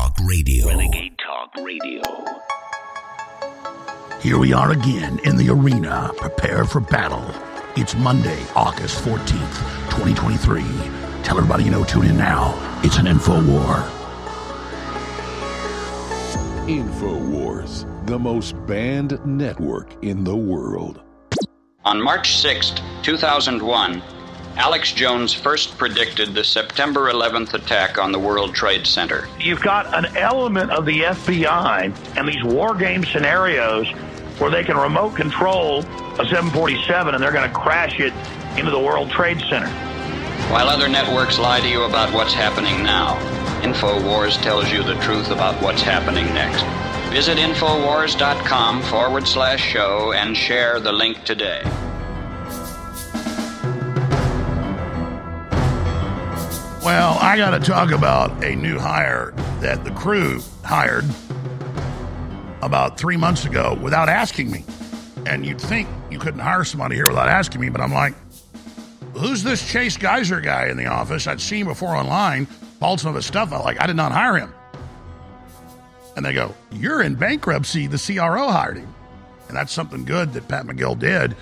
Talk Radio. Renegade Talk Radio. Here we are again in the arena, prepare for battle. It's Monday, August 14th, 2023. Tell everybody you know, tune in now. It's an info war. InfoWars, the most banned network in the world. On March 6th, 2001, Alex Jones first predicted the September 11th attack on the World Trade Center. You've got an element of the FBI and these war game scenarios where they can remote control a 747 and they're going to crash it into the World Trade Center. While other networks lie to you about what's happening now, InfoWars tells you the truth about what's happening next. Visit Infowars.com forward slash show and share the link today. Well, I got to talk about a new hire that the crew hired about three months ago without asking me. And you'd think you couldn't hire somebody here without asking me, but I'm like, who's this Chase Geiser guy in the office? I'd seen him before online, pulled some of his stuff out. Like, I did not hire him. And they go, You're in bankruptcy. The CRO hired him. And that's something good that Pat Magill did.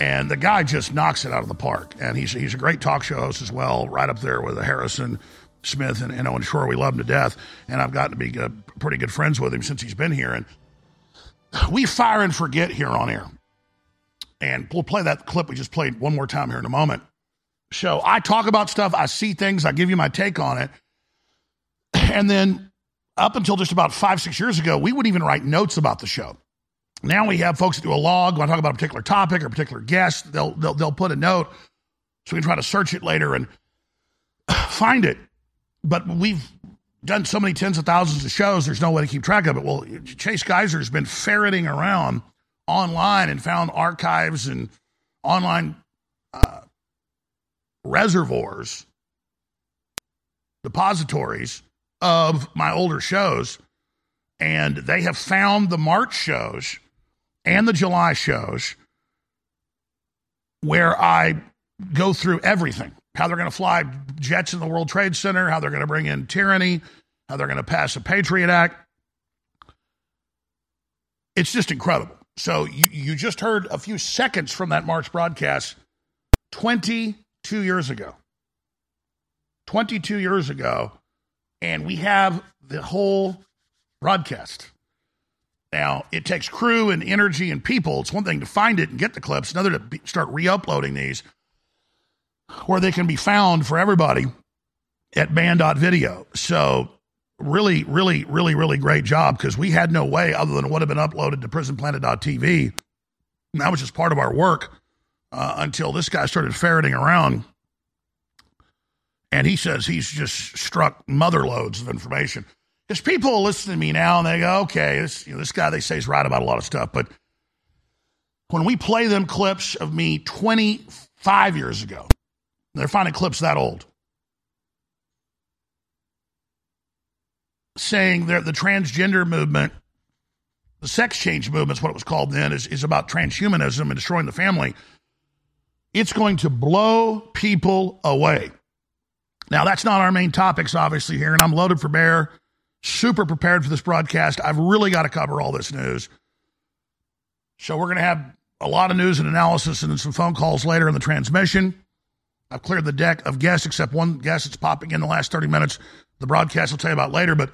And the guy just knocks it out of the park. And he's, he's a great talk show host as well, right up there with Harrison Smith and, and Owen Shroyer. We love him to death. And I've gotten to be pretty good friends with him since he's been here. And we fire and forget here on air. And we'll play that clip we just played one more time here in a moment. So I talk about stuff, I see things, I give you my take on it. And then up until just about five, six years ago, we wouldn't even write notes about the show. Now we have folks that do a log, want to talk about a particular topic or a particular guest. They'll, they'll, they'll put a note so we can try to search it later and find it. But we've done so many tens of thousands of shows, there's no way to keep track of it. Well, Chase Geiser's been ferreting around online and found archives and online uh, reservoirs, depositories of my older shows. And they have found the March shows and the July shows where I go through everything how they're going to fly jets in the World Trade Center, how they're going to bring in tyranny, how they're going to pass a Patriot Act. It's just incredible. So you, you just heard a few seconds from that March broadcast 22 years ago. 22 years ago. And we have the whole broadcast. Now, it takes crew and energy and people. It's one thing to find it and get the clips, another to start re uploading these where they can be found for everybody at banned.video. So, really, really, really, really great job because we had no way other than what had been uploaded to prisonplanet.tv. And that was just part of our work uh, until this guy started ferreting around. And he says he's just struck mother loads of information. Because people listen to me now and they go, okay, this, you know, this guy they say is right about a lot of stuff. But when we play them clips of me 25 years ago, they're finding clips that old. Saying that the transgender movement, the sex change movement is what it was called then, is, is about transhumanism and destroying the family. It's going to blow people away. Now, that's not our main topics, obviously, here, and I'm loaded for bear, super prepared for this broadcast. I've really got to cover all this news. So, we're going to have a lot of news and analysis and then some phone calls later in the transmission. I've cleared the deck of guests, except one guest that's popping in the last 30 minutes. The broadcast I'll tell you about later. But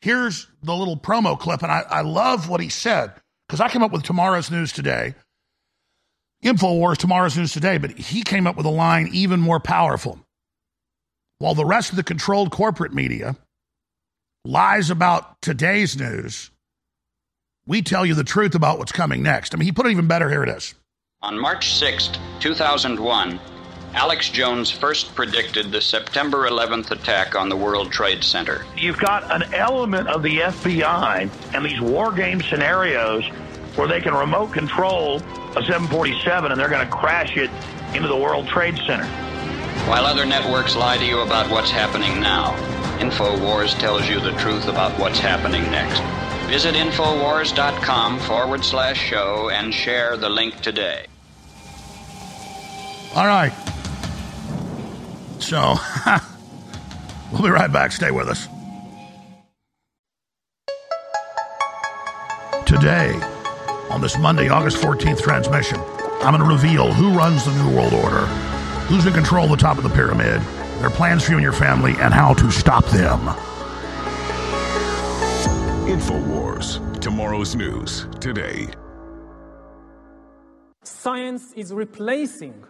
here's the little promo clip. And I, I love what he said because I came up with tomorrow's news today. InfoWars, tomorrow's news today. But he came up with a line even more powerful. While the rest of the controlled corporate media lies about today's news, we tell you the truth about what's coming next. I mean, he put it even better. Here it is. On March 6, 2001, Alex Jones first predicted the September 11th attack on the World Trade Center. You've got an element of the FBI and these war game scenarios where they can remote control a 747 and they're going to crash it into the World Trade Center. While other networks lie to you about what's happening now, InfoWars tells you the truth about what's happening next. Visit Infowars.com forward slash show and share the link today. All right. So, we'll be right back. Stay with us. Today, on this Monday, August 14th transmission, I'm going to reveal who runs the New World Order who's in control of the top of the pyramid, their plans for you and your family, and how to stop them. InfoWars. Tomorrow's news today. Science is replacing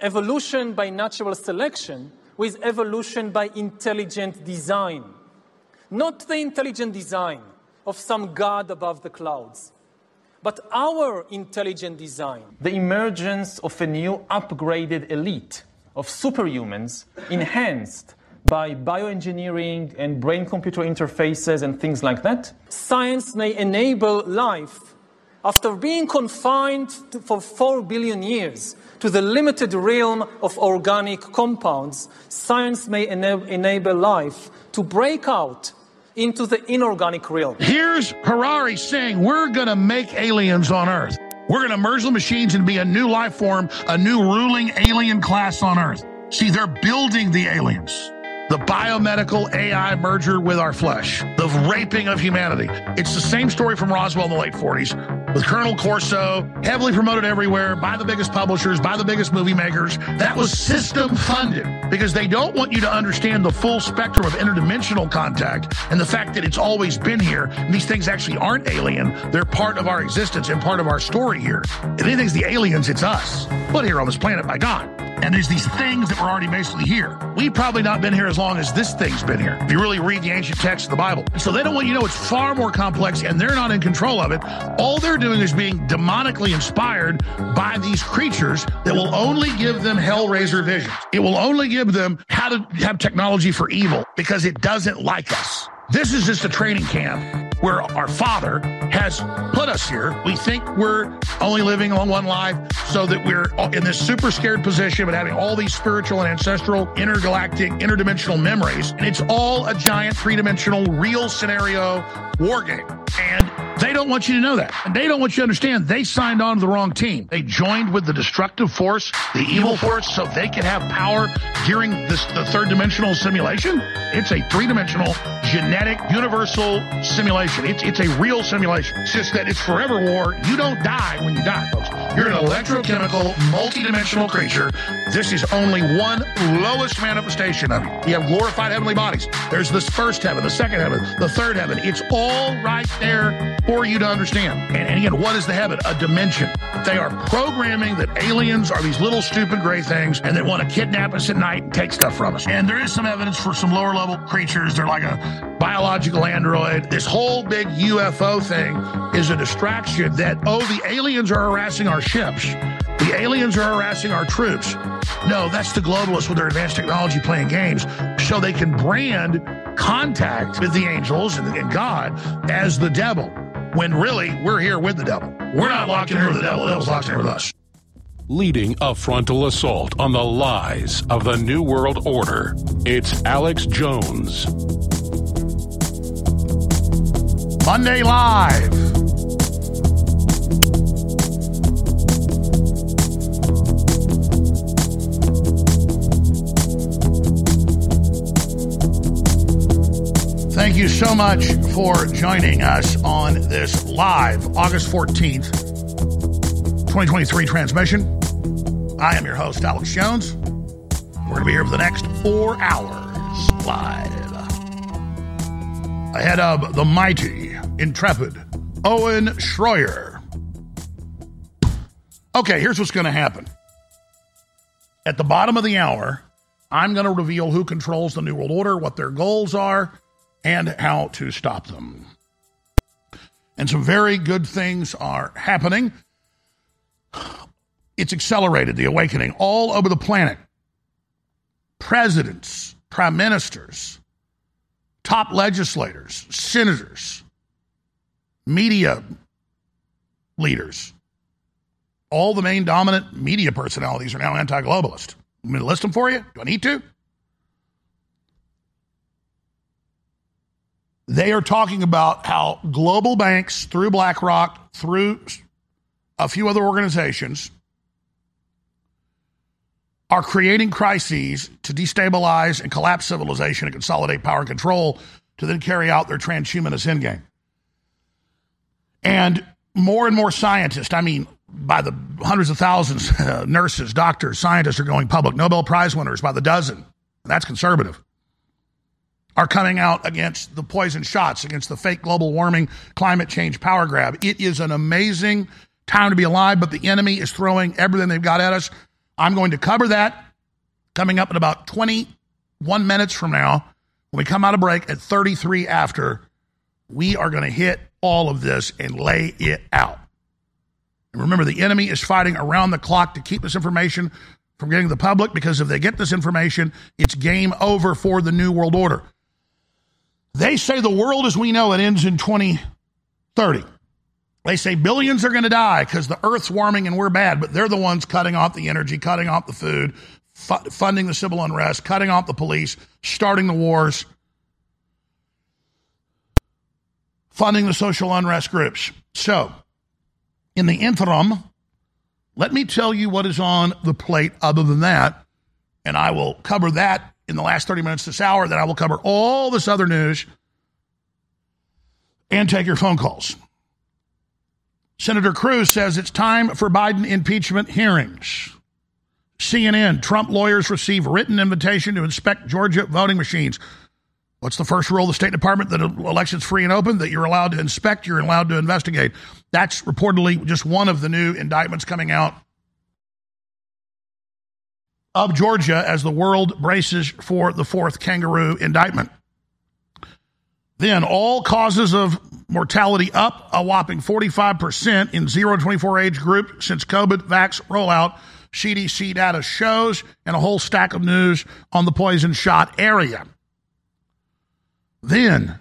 evolution by natural selection with evolution by intelligent design. Not the intelligent design of some god above the clouds, but our intelligent design. The emergence of a new upgraded elite of superhumans enhanced by bioengineering and brain computer interfaces and things like that. Science may enable life after being confined to, for four billion years to the limited realm of organic compounds, science may ena- enable life to break out into the inorganic realm. Here's Harari saying we're going to make aliens on Earth. We're going to merge the machines and be a new life form, a new ruling alien class on Earth. See, they're building the aliens. The biomedical AI merger with our flesh, the raping of humanity. It's the same story from Roswell in the late 40s with Colonel Corso, heavily promoted everywhere by the biggest publishers, by the biggest movie makers. That was system funded because they don't want you to understand the full spectrum of interdimensional contact and the fact that it's always been here. And these things actually aren't alien. They're part of our existence and part of our story here. If anything's the aliens, it's us. Put here on this planet by God. And there's these things that were already basically here. We've probably not been here as long as this thing's been here. If you really read the ancient texts of the Bible. So they don't want you to know it's far more complex and they're not in control of it. All they're doing is being demonically inspired by these creatures that will only give them Hellraiser visions. It will only give them how to have technology for evil because it doesn't like us. This is just a training camp where our Father has put us here. We think we're only living on one life so that we're in this super scared position, but having all these spiritual and ancestral, intergalactic, interdimensional memories. And it's all a giant three dimensional, real scenario war game. And they don't want you to know that. And they don't want you to understand they signed on to the wrong team. They joined with the destructive force, the evil force, so they can have power during this the third dimensional simulation. It's a three dimensional genetic universal simulation. It's it's a real simulation. It's just that it's forever war. You don't die when you die, folks. You're an electrochemical, multidimensional creature. This is only one lowest manifestation of it. You have glorified heavenly bodies. There's this first heaven, the second heaven, the third heaven. It's all right there for you to understand. And, and again, what is the heaven? A dimension. They are programming that aliens are these little stupid gray things and they want to kidnap us at night and take stuff from us. And there is some evidence for some lower level creatures. They're like a biological android. This whole big UFO thing is a distraction that, oh, the aliens are harassing our ships. The aliens are harassing our troops. No, that's the globalists with their advanced technology playing games so they can brand contact with the angels and, and God as the devil when really we're here with the devil. We're not locked in here with the devil, the devil's locked in with us. Leading a frontal assault on the lies of the New World Order, it's Alex Jones. Monday Live. Thank you so much for joining us on this live August 14th, 2023 transmission. I am your host, Alex Jones. We're going to be here for the next four hours live. Ahead of the mighty, intrepid Owen Shroyer. Okay, here's what's going to happen. At the bottom of the hour, I'm going to reveal who controls the New World Order, what their goals are, and how to stop them. And some very good things are happening. It's accelerated, the awakening, all over the planet. Presidents, prime ministers, top legislators, senators, media leaders, all the main dominant media personalities are now anti globalist. I'm going to list them for you. Do I need to? They are talking about how global banks, through BlackRock, through a few other organizations, are creating crises to destabilize and collapse civilization and consolidate power and control to then carry out their transhumanist endgame. And more and more scientists, I mean, by the hundreds of thousands, uh, nurses, doctors, scientists are going public. Nobel Prize winners by the dozen. That's conservative. Are coming out against the poison shots, against the fake global warming, climate change power grab. It is an amazing time to be alive, but the enemy is throwing everything they've got at us. I'm going to cover that coming up in about 21 minutes from now. When we come out of break at 33 after, we are going to hit all of this and lay it out. And remember, the enemy is fighting around the clock to keep this information from getting the public because if they get this information, it's game over for the New World Order. They say the world as we know it ends in 2030. They say billions are going to die because the earth's warming and we're bad, but they're the ones cutting off the energy, cutting off the food, fu- funding the civil unrest, cutting off the police, starting the wars, funding the social unrest groups. So, in the interim, let me tell you what is on the plate other than that, and I will cover that in the last 30 minutes this hour. Then I will cover all this other news and take your phone calls. Senator Cruz says it's time for Biden impeachment hearings. CNN, Trump lawyers receive written invitation to inspect Georgia voting machines. What's the first rule of the State Department that election's free and open? That you're allowed to inspect, you're allowed to investigate. That's reportedly just one of the new indictments coming out of Georgia as the world braces for the fourth kangaroo indictment. Then all causes of mortality up a whopping 45% in 0 to 24 age group since COVID vax rollout. CDC data shows, and a whole stack of news on the poison shot area. Then,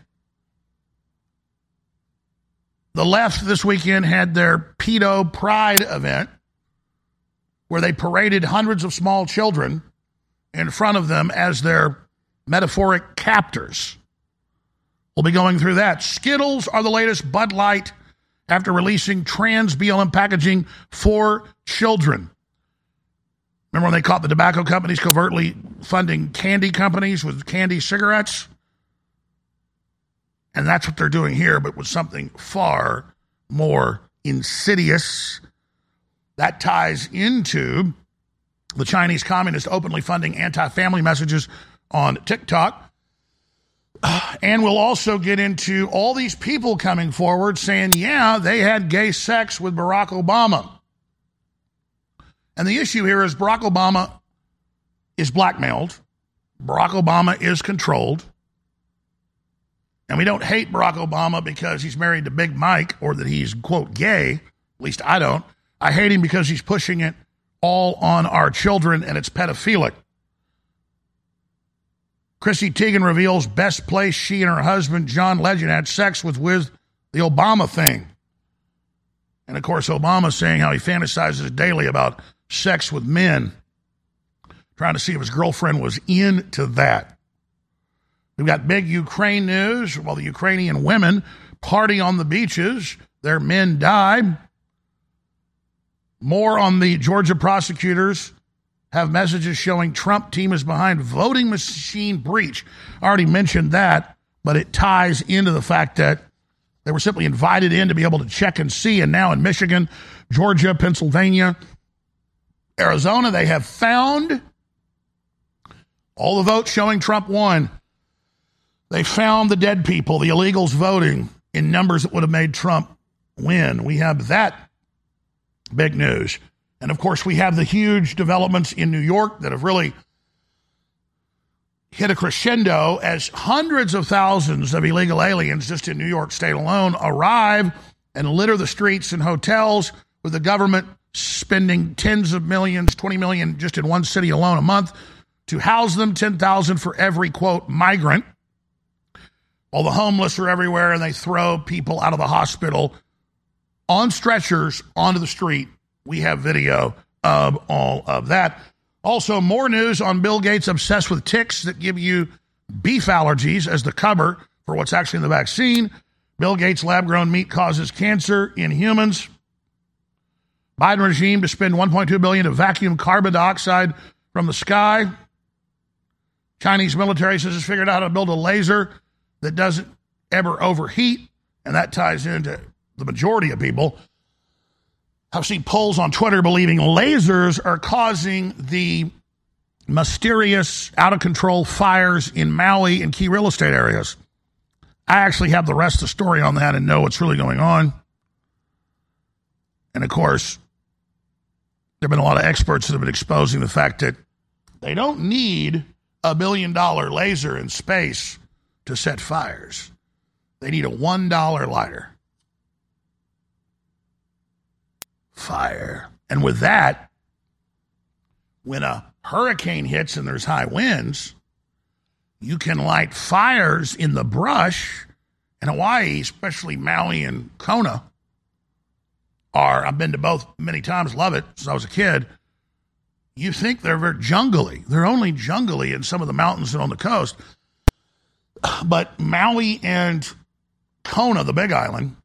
the left this weekend had their pedo pride event where they paraded hundreds of small children in front of them as their metaphoric captors. We'll be going through that. Skittles are the latest Bud Light after releasing trans BLM packaging for children. Remember when they caught the tobacco companies covertly funding candy companies with candy cigarettes? And that's what they're doing here, but with something far more insidious. That ties into the Chinese communist openly funding anti family messages on TikTok. And we'll also get into all these people coming forward saying, yeah, they had gay sex with Barack Obama. And the issue here is Barack Obama is blackmailed, Barack Obama is controlled. And we don't hate Barack Obama because he's married to Big Mike or that he's, quote, gay. At least I don't. I hate him because he's pushing it all on our children and it's pedophilic. Chrissy Teigen reveals best place she and her husband, John Legend, had sex with with the Obama thing. And of course, Obama saying how he fantasizes daily about sex with men, trying to see if his girlfriend was into that. We've got big Ukraine news. While the Ukrainian women party on the beaches, their men die. More on the Georgia prosecutors have messages showing Trump team is behind voting machine breach. I already mentioned that, but it ties into the fact that they were simply invited in to be able to check and see. And now in Michigan, Georgia, Pennsylvania, Arizona, they have found all the votes showing Trump won. They found the dead people, the illegals voting in numbers that would have made Trump win. We have that big news. And of course, we have the huge developments in New York that have really hit a crescendo as hundreds of thousands of illegal aliens just in New York State alone arrive and litter the streets and hotels with the government spending tens of millions, 20 million just in one city alone a month to house them, 10,000 for every quote migrant. All the homeless are everywhere and they throw people out of the hospital on stretchers onto the street. We have video of all of that. Also, more news on Bill Gates obsessed with ticks that give you beef allergies as the cover for what's actually in the vaccine. Bill Gates lab grown meat causes cancer in humans. Biden regime to spend 1.2 billion to vacuum carbon dioxide from the sky. Chinese military says it's figured out how to build a laser that doesn't ever overheat, and that ties into the majority of people, I've seen polls on Twitter believing lasers are causing the mysterious, out of control fires in Maui and key real estate areas. I actually have the rest of the story on that and know what's really going on. And of course, there have been a lot of experts that have been exposing the fact that they don't need a billion dollar laser in space to set fires. They need a $1 lighter. Fire. And with that, when a hurricane hits and there's high winds, you can light fires in the brush in Hawaii, especially Maui and Kona. Are I've been to both many times, love it since I was a kid. You think they're very jungly. They're only jungly in some of the mountains and on the coast. But Maui and Kona, the big island,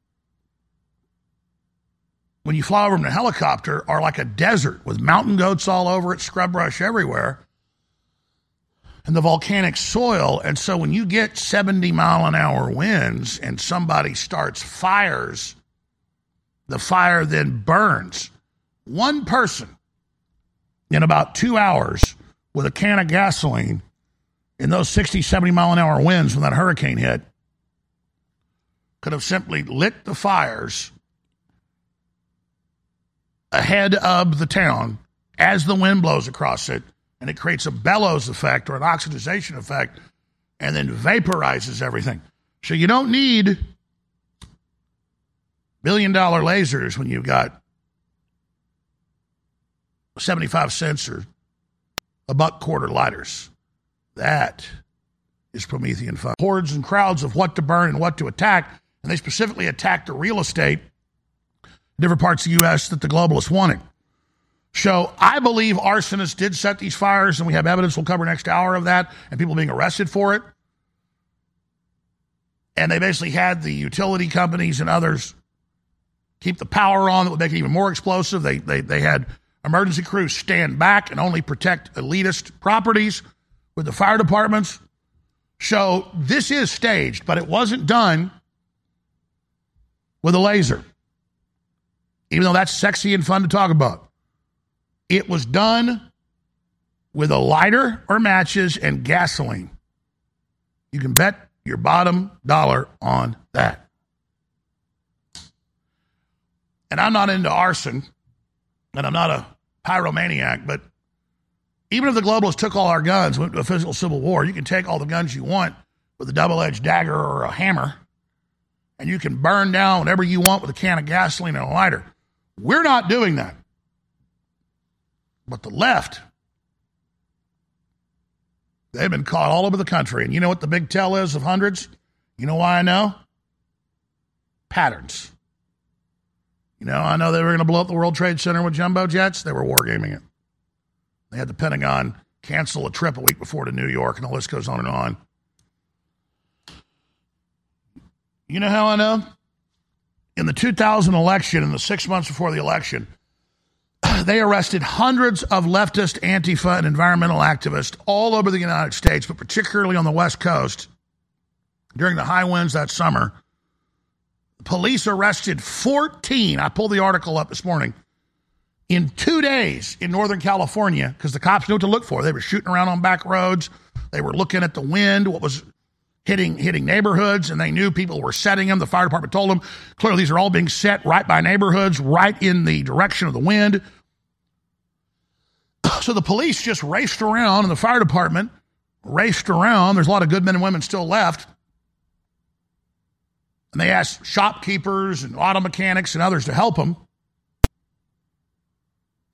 when you fly over them in a helicopter, are like a desert with mountain goats all over it, scrub brush everywhere, and the volcanic soil. And so when you get 70 mile an hour winds and somebody starts fires, the fire then burns. One person in about two hours with a can of gasoline in those 60, 70 mile an hour winds when that hurricane hit could have simply lit the fires ahead of the town as the wind blows across it, and it creates a bellows effect or an oxidization effect, and then vaporizes everything. So you don't need billion dollar lasers when you've got 75 cents or a buck quarter lighters. That is Promethean fun. Hordes and crowds of what to burn and what to attack, and they specifically attacked the real estate different parts of the U.S. that the globalists wanted. So I believe arsonists did set these fires, and we have evidence we'll cover next hour of that, and people being arrested for it. And they basically had the utility companies and others keep the power on that would make it even more explosive. They, they, they had emergency crews stand back and only protect elitist properties with the fire departments. So this is staged, but it wasn't done with a laser even though that's sexy and fun to talk about. It was done with a lighter or matches and gasoline. You can bet your bottom dollar on that. And I'm not into arson, and I'm not a pyromaniac, but even if the globalists took all our guns, went to a physical civil war, you can take all the guns you want with a double edged dagger or a hammer, and you can burn down whatever you want with a can of gasoline and a lighter. We're not doing that. But the left, they've been caught all over the country. And you know what the big tell is of hundreds? You know why I know? Patterns. You know, I know they were going to blow up the World Trade Center with jumbo jets. They were wargaming it. They had the Pentagon cancel a trip a week before to New York, and the list goes on and on. You know how I know? in the 2000 election, in the six months before the election, they arrested hundreds of leftist, Antifa, and environmental activists all over the United States, but particularly on the West Coast during the high winds that summer. Police arrested 14. I pulled the article up this morning. In two days in Northern California, because the cops knew what to look for. They were shooting around on back roads. They were looking at the wind, what was hitting hitting neighborhoods, and they knew people were setting them. The fire department told them clearly these are all being set right by neighborhoods, right in the direction of the wind. So the police just raced around, and the fire department raced around. There's a lot of good men and women still left. And they asked shopkeepers and auto mechanics and others to help them.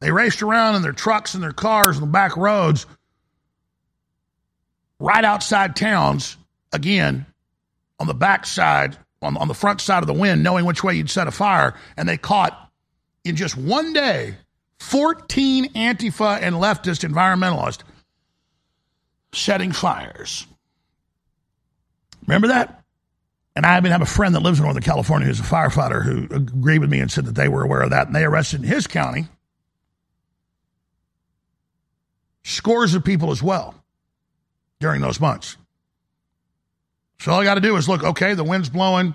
They raced around in their trucks and their cars on the back roads right outside towns again on the back side, on, on the front side of the wind, knowing which way you'd set a fire. And they caught in just one day 14 Antifa and leftist environmentalists setting fires. Remember that? And I even have a friend that lives in Northern California who's a firefighter who agreed with me and said that they were aware of that. And they arrested in his county scores of people as well during those months. So all I got to do is look, okay, the wind's blowing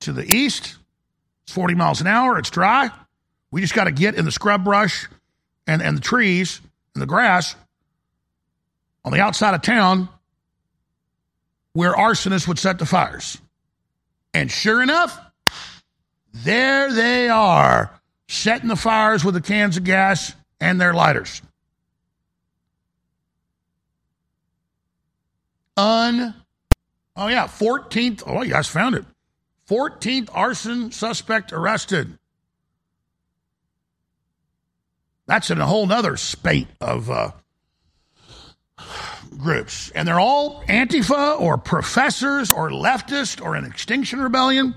to the east. It's 40 miles an hour. It's dry. We just got to get in the scrub brush and, and the trees and the grass on the outside of town where arsonists would set the fires. And sure enough, there they are, setting the fires with the cans of gas and their lighters. Un. Oh, yeah, 14th. Oh, guys found it. 14th arson suspect arrested. That's in a whole nother spate of uh, groups. And they're all Antifa or professors or leftist or an extinction rebellion.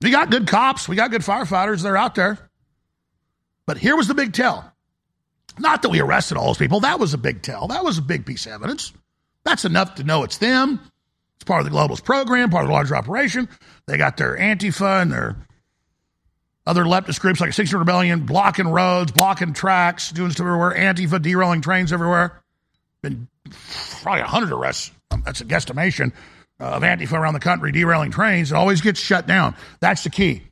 We got good cops, we got good firefighters, they're out there. But here was the big tell. Not that we arrested all those people, that was a big tell. That was a big piece of evidence. That's enough to know it's them. It's part of the globalist program, part of the larger operation. They got their Antifa and their other leftist groups like Extinction Rebellion blocking roads, blocking tracks, doing stuff everywhere. Antifa derailing trains everywhere. Been probably 100 arrests. Um, that's a guesstimation uh, of Antifa around the country derailing trains. It always gets shut down. That's the key.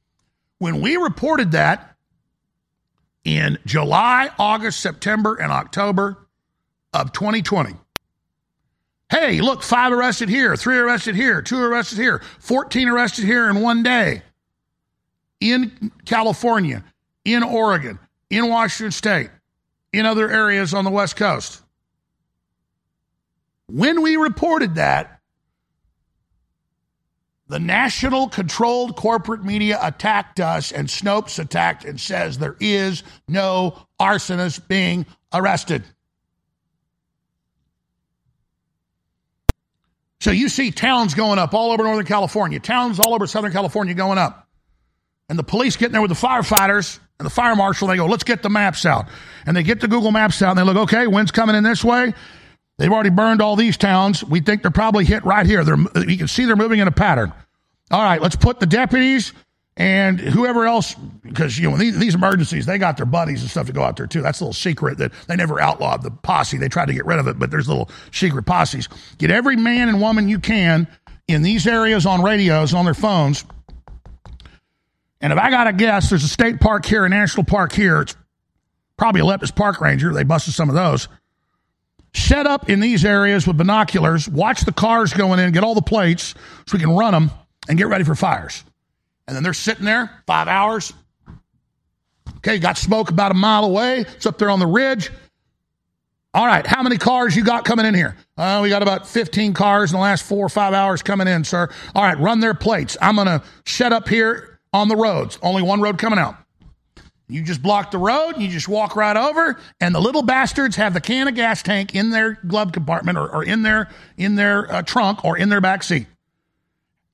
When we reported that in July, August, September, and October of 2020, Hey, look, five arrested here, three arrested here, two arrested here, 14 arrested here in one day in California, in Oregon, in Washington State, in other areas on the West Coast. When we reported that, the national controlled corporate media attacked us, and Snopes attacked and says there is no arsonist being arrested. So you see towns going up all over Northern California, towns all over Southern California going up. And the police getting there with the firefighters and the fire marshal, they go, let's get the maps out. And they get the Google Maps out and they look, okay, wind's coming in this way. They've already burned all these towns. We think they're probably hit right here. They're, you can see they're moving in a pattern. All right, let's put the deputies and whoever else, because you know these, these, emergencies, they got their buddies and stuff to go out there too. That's a little secret that they never outlawed the posse. They tried to get rid of it, but there's little secret posses. Get every man and woman you can in these areas on radios on their phones. And if I got to guess, there's a state park here, a national park here. It's probably a leftist park ranger. They busted some of those. Set up in these areas with binoculars. Watch the cars going in. Get all the plates so we can run them and get ready for fires. And then they're sitting there five hours. Okay, got smoke about a mile away. It's up there on the ridge. All right, how many cars you got coming in here? Uh, we got about 15 cars in the last four or five hours coming in, sir. All right, run their plates. I'm going to shut up here on the roads. Only one road coming out. You just block the road, and you just walk right over, and the little bastards have the can of gas tank in their glove compartment or, or in their in their uh, trunk or in their back seat.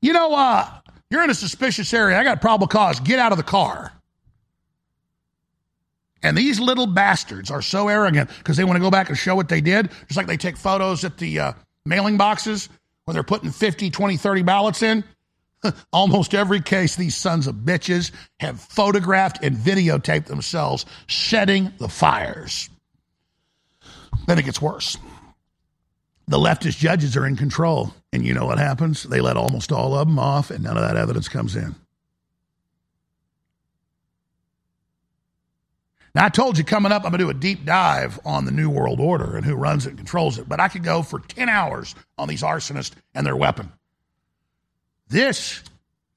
You know, uh, you're in a suspicious area. I got probable cause. Get out of the car. And these little bastards are so arrogant because they want to go back and show what they did, just like they take photos at the uh, mailing boxes when they're putting 50, 20, 30 ballots in. Almost every case, these sons of bitches have photographed and videotaped themselves setting the fires. Then it gets worse the leftist judges are in control. And you know what happens? They let almost all of them off, and none of that evidence comes in. Now, I told you coming up, I'm going to do a deep dive on the New World Order and who runs it and controls it, but I could go for 10 hours on these arsonists and their weapon. This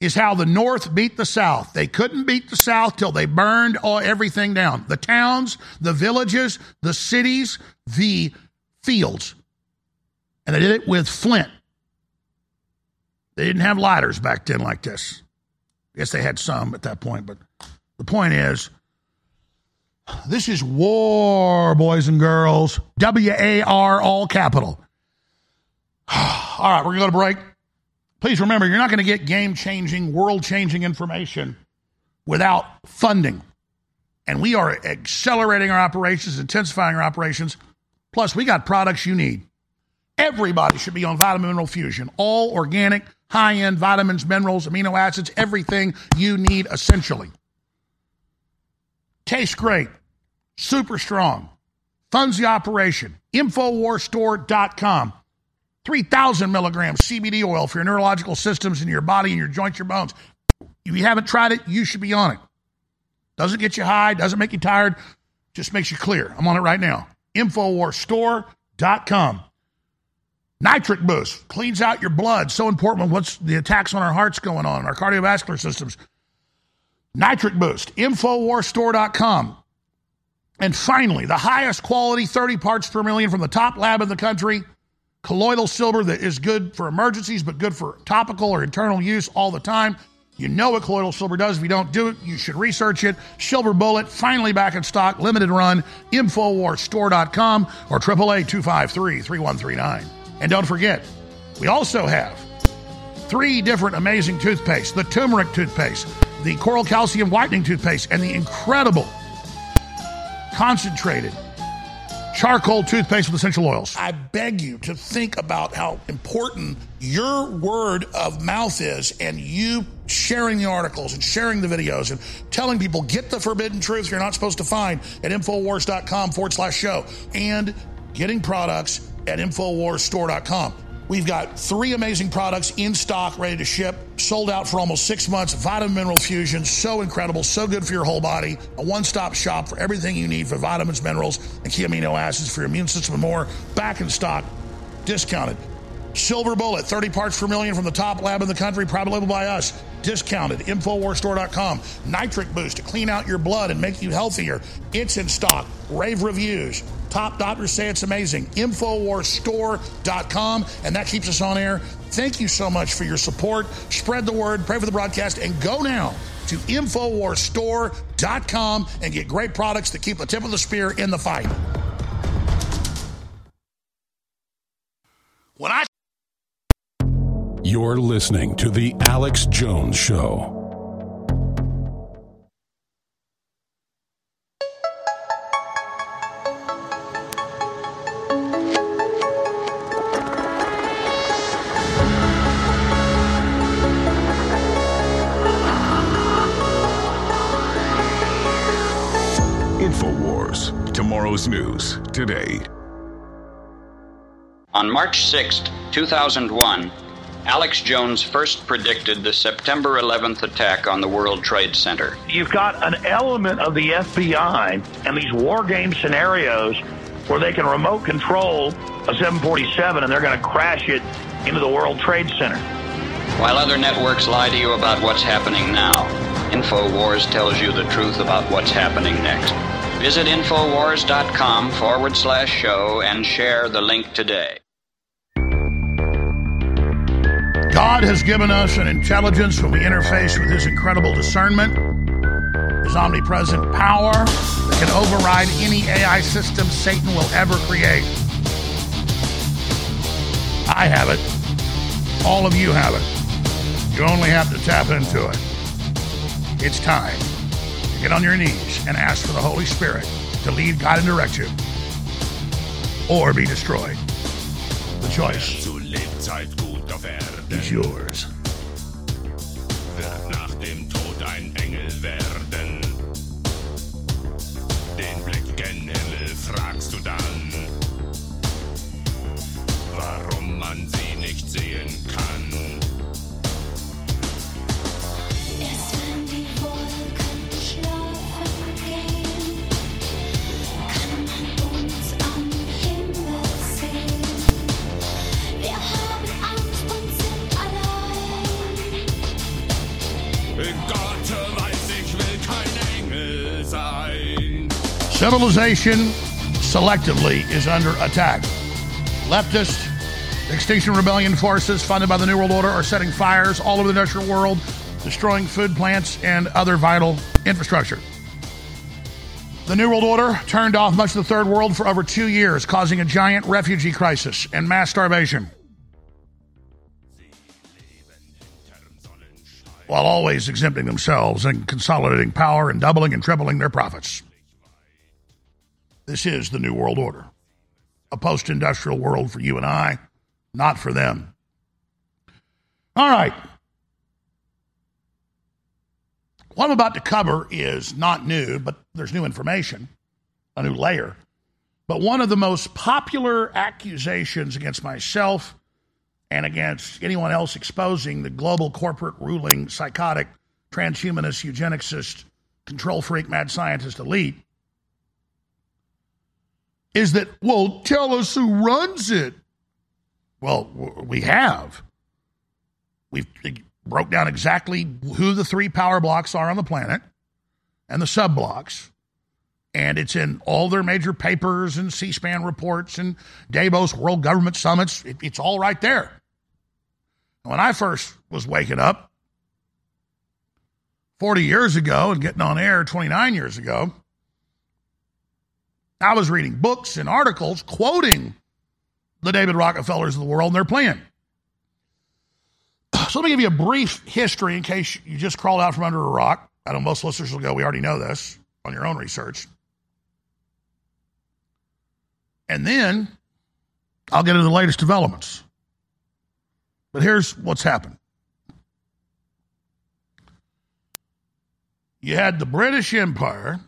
is how the North beat the South. They couldn't beat the South till they burned all, everything down the towns, the villages, the cities, the fields. And they did it with flint. They didn't have lighters back then like this. I guess they had some at that point, but the point is this is war, boys and girls. W A R, all capital. all right, we're going to go to break. Please remember, you're not going to get game changing, world changing information without funding. And we are accelerating our operations, intensifying our operations. Plus, we got products you need. Everybody should be on vitamin mineral fusion. All organic, high end vitamins, minerals, amino acids, everything you need essentially. Tastes great. Super strong. Funds the operation. Infowarsstore.com. 3,000 milligrams CBD oil for your neurological systems in your body and your joints, your bones. If you haven't tried it, you should be on it. Doesn't get you high, doesn't make you tired, just makes you clear. I'm on it right now. Infowarsstore.com. Nitric Boost cleans out your blood. So important what's the attacks on our hearts going on, our cardiovascular systems. Nitric Boost, Infowarsstore.com. And finally, the highest quality 30 parts per million from the top lab in the country colloidal silver that is good for emergencies, but good for topical or internal use all the time. You know what colloidal silver does. If you don't do it, you should research it. Silver Bullet, finally back in stock, limited run, Infowarsstore.com or 888 253 3139. And don't forget, we also have three different amazing toothpastes the turmeric toothpaste, the coral calcium whitening toothpaste, and the incredible concentrated charcoal toothpaste with essential oils. I beg you to think about how important your word of mouth is and you sharing the articles and sharing the videos and telling people get the forbidden truth you're not supposed to find at Infowars.com forward slash show and getting products at Infowarsstore.com. We've got three amazing products in stock, ready to ship, sold out for almost six months. Vitamin Mineral Fusion, so incredible, so good for your whole body. A one stop shop for everything you need for vitamins, minerals, and key amino acids for your immune system and more. Back in stock, discounted. Silver Bullet, 30 parts per million from the top lab in the country, private label by us. Discounted. Infowarsstore.com. Nitric Boost to clean out your blood and make you healthier. It's in stock. Rave reviews. Top doctors say it's amazing. Infowarsstore.com. And that keeps us on air. Thank you so much for your support. Spread the word, pray for the broadcast, and go now to Infowarsstore.com and get great products to keep the tip of the spear in the fight. When I You're listening to The Alex Jones Show. Tomorrow's news today. On March 6, 2001, Alex Jones first predicted the September 11th attack on the World Trade Center. You've got an element of the FBI and these war game scenarios where they can remote control a 747 and they're going to crash it into the World Trade Center. While other networks lie to you about what's happening now, InfoWars tells you the truth about what's happening next. Visit Infowars.com forward slash show and share the link today. God has given us an intelligence when we interface with His incredible discernment, His omnipresent power that can override any AI system Satan will ever create. I have it. All of you have it. You only have to tap into it. It's time get on your knees and ask for the Holy Spirit to lead, guide, and direct you, or be destroyed. The choice Zu Lebzeit gut auf Erden is yours. Civilization selectively is under attack. Leftist Extinction Rebellion forces funded by the New World Order are setting fires all over the industrial world, destroying food plants and other vital infrastructure. The New World Order turned off much of the Third World for over two years, causing a giant refugee crisis and mass starvation. While always exempting themselves and consolidating power and doubling and tripling their profits. This is the New World Order. A post industrial world for you and I, not for them. All right. What I'm about to cover is not new, but there's new information, a new layer. But one of the most popular accusations against myself and against anyone else exposing the global corporate ruling psychotic transhumanist, eugenicist, control freak, mad scientist elite is that, well, tell us who runs it. Well, we have. We've eh, broke down exactly who the three power blocks are on the planet and the sub blocks. And it's in all their major papers and C SPAN reports and Davos World Government Summits. It, it's all right there. When I first was waking up 40 years ago and getting on air 29 years ago, I was reading books and articles quoting the David Rockefellers of the world and their plan. So let me give you a brief history in case you just crawled out from under a rock. I know most listeners will go, we already know this on your own research. And then I'll get into the latest developments. But here's what's happened. You had the British Empire,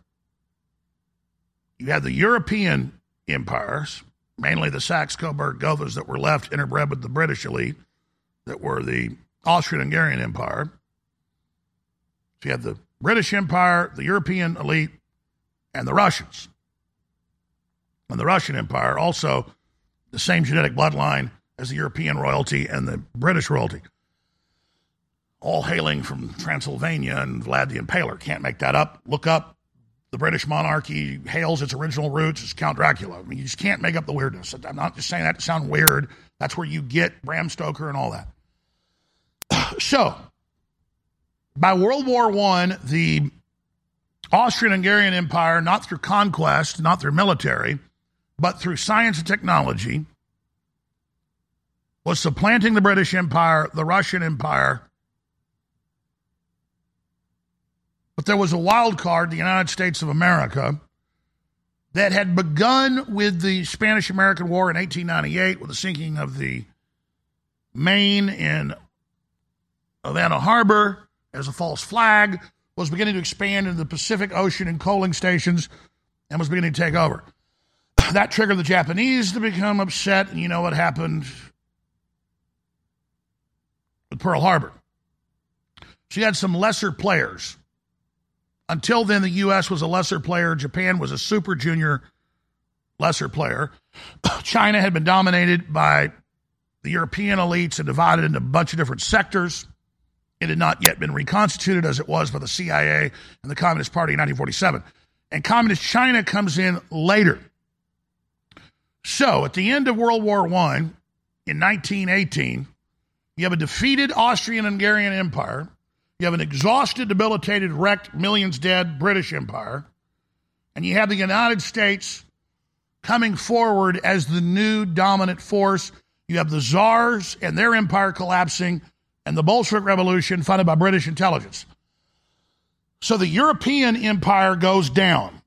you had the European empires, mainly the Saxe Coburg Gothas that were left interbred with the British elite, that were the Austrian Hungarian Empire. So you had the British Empire, the European elite, and the Russians. And the Russian Empire also the same genetic bloodline as the European royalty and the British royalty. All hailing from Transylvania and Vlad the Impaler. Can't make that up. Look up the British monarchy hails its original roots as Count Dracula. I mean, you just can't make up the weirdness. I'm not just saying that to sound weird. That's where you get Bram Stoker and all that. So, by World War I, the Austrian Hungarian Empire, not through conquest, not through military, but through science and technology, was supplanting the British Empire, the Russian Empire. But there was a wild card, the United States of America, that had begun with the Spanish American War in 1898 with the sinking of the Maine in Havana Harbor as a false flag, was beginning to expand into the Pacific Ocean and coaling stations and was beginning to take over. That triggered the Japanese to become upset, and you know what happened with Pearl Harbor. So you had some lesser players. Until then, the U.S. was a lesser player. Japan was a super junior lesser player. China had been dominated by the European elites and divided into a bunch of different sectors. It had not yet been reconstituted as it was by the CIA and the Communist Party in 1947. And Communist China comes in later. So at the end of World War I, in 1918, you have a defeated Austrian Hungarian Empire. You have an exhausted, debilitated, wrecked, millions dead British Empire. And you have the United States coming forward as the new dominant force. You have the czars and their empire collapsing, and the Bolshevik Revolution funded by British intelligence. So the European empire goes down.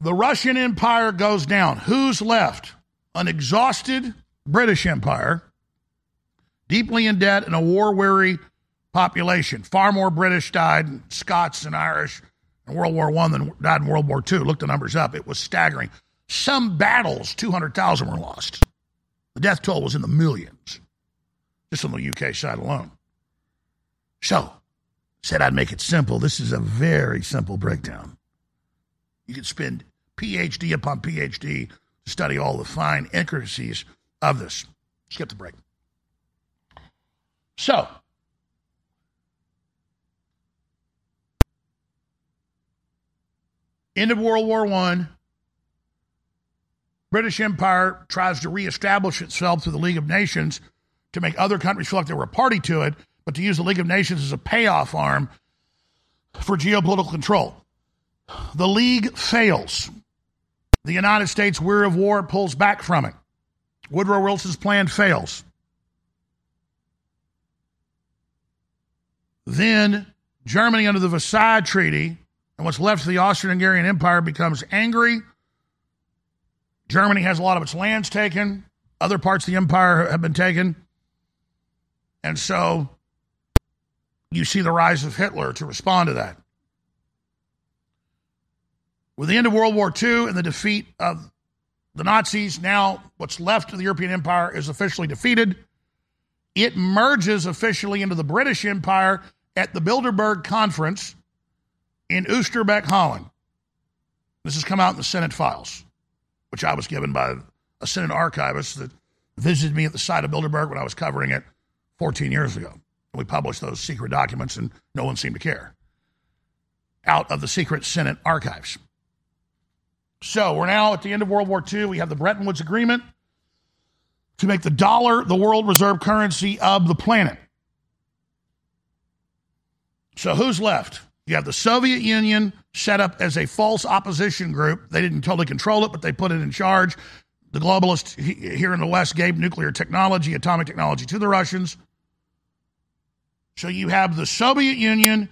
The Russian empire goes down. Who's left? An exhausted British empire, deeply in debt, and a war weary population. Far more British died, Scots and Irish in World War I than died in World War II. Look the numbers up. It was staggering. Some battles, 200,000 were lost. The death toll was in the millions, just on the UK side alone. So, said I'd make it simple. This is a very simple breakdown. You could spend PhD upon PhD to study all the fine intricacies of this. Skip the break. So, end of World War One. British Empire tries to reestablish itself through the League of Nations to make other countries feel like they were a party to it, but to use the League of Nations as a payoff arm for geopolitical control. The League fails. The United States, weary of war, pulls back from it. Woodrow Wilson's plan fails. Then Germany, under the Versailles Treaty, and what's left of the Austrian Hungarian Empire becomes angry. Germany has a lot of its lands taken, other parts of the empire have been taken. And so you see the rise of Hitler to respond to that. With the end of World War II and the defeat of the Nazis, now what's left of the European Empire is officially defeated. It merges officially into the British Empire at the Bilderberg Conference in Oosterbeek, Holland. This has come out in the Senate files, which I was given by a Senate archivist that visited me at the site of Bilderberg when I was covering it 14 years ago. We published those secret documents, and no one seemed to care. Out of the secret Senate archives. So we're now at the end of World War II. We have the Bretton Woods Agreement to make the dollar the world reserve currency of the planet. So who's left? You have the Soviet Union set up as a false opposition group. They didn't totally control it, but they put it in charge. The globalists here in the West gave nuclear technology, atomic technology to the Russians. So you have the Soviet Union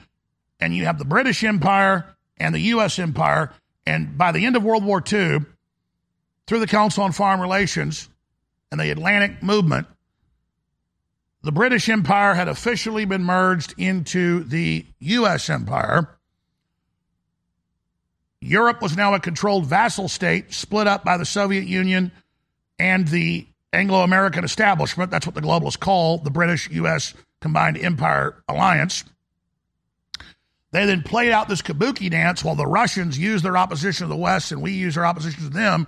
and you have the British Empire and the U.S. Empire. And by the end of World War II, through the Council on Foreign Relations and the Atlantic Movement, the British Empire had officially been merged into the U.S. Empire. Europe was now a controlled vassal state, split up by the Soviet Union and the Anglo American establishment. That's what the globalists call the British U.S. Combined Empire Alliance. They then played out this kabuki dance while the Russians used their opposition to the West and we used our opposition to them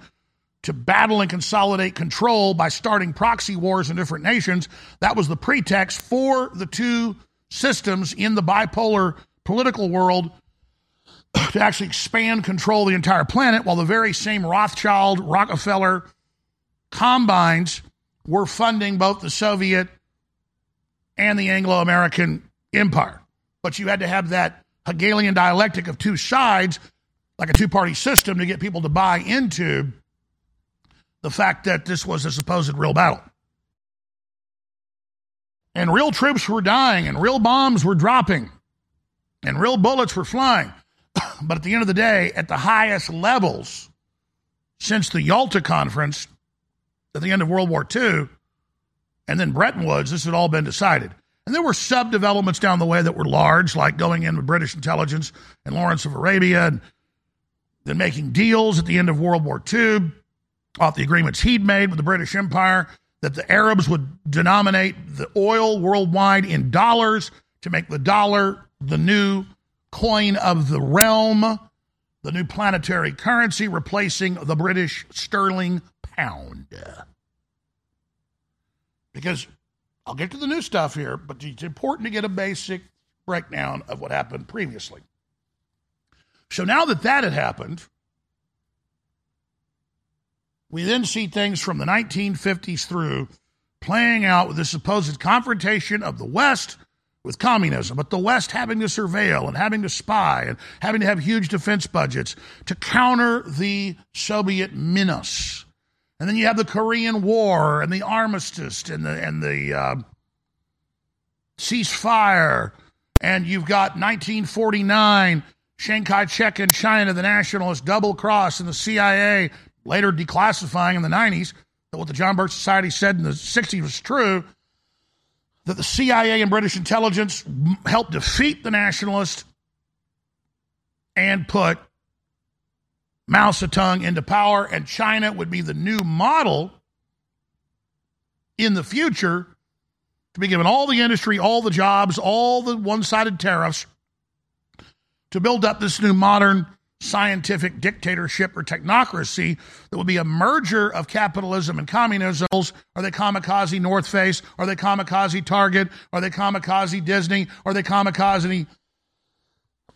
to battle and consolidate control by starting proxy wars in different nations. That was the pretext for the two systems in the bipolar political world to actually expand control the entire planet while the very same Rothschild, Rockefeller combines were funding both the Soviet and the Anglo American empire. But you had to have that Hegelian dialectic of two sides, like a two party system, to get people to buy into the fact that this was a supposed real battle. And real troops were dying, and real bombs were dropping, and real bullets were flying. but at the end of the day, at the highest levels since the Yalta Conference at the end of World War II and then Bretton Woods, this had all been decided. And there were sub developments down the way that were large, like going in with British intelligence and Lawrence of Arabia, and then making deals at the end of World War II off the agreements he'd made with the British Empire that the Arabs would denominate the oil worldwide in dollars to make the dollar the new coin of the realm, the new planetary currency, replacing the British sterling pound. Because I'll get to the new stuff here, but it's important to get a basic breakdown of what happened previously. So now that that had happened, we then see things from the 1950s through playing out with the supposed confrontation of the West with communism, but the West having to surveil and having to spy and having to have huge defense budgets to counter the Soviet menace. And then you have the Korean War and the armistice and the and the uh, ceasefire, and you've got 1949 Chiang Kai-shek in China, the nationalist double cross, and the CIA later declassifying in the 90s that what the John Birch Society said in the 60s was true. That the CIA and British intelligence helped defeat the nationalists and put Mao Zedong into power, and China would be the new model in the future to be given all the industry, all the jobs, all the one sided tariffs to build up this new modern scientific dictatorship or technocracy that would be a merger of capitalism and communism. Are they kamikaze North Face? Are they kamikaze Target? Are they kamikaze Disney? Are they kamikaze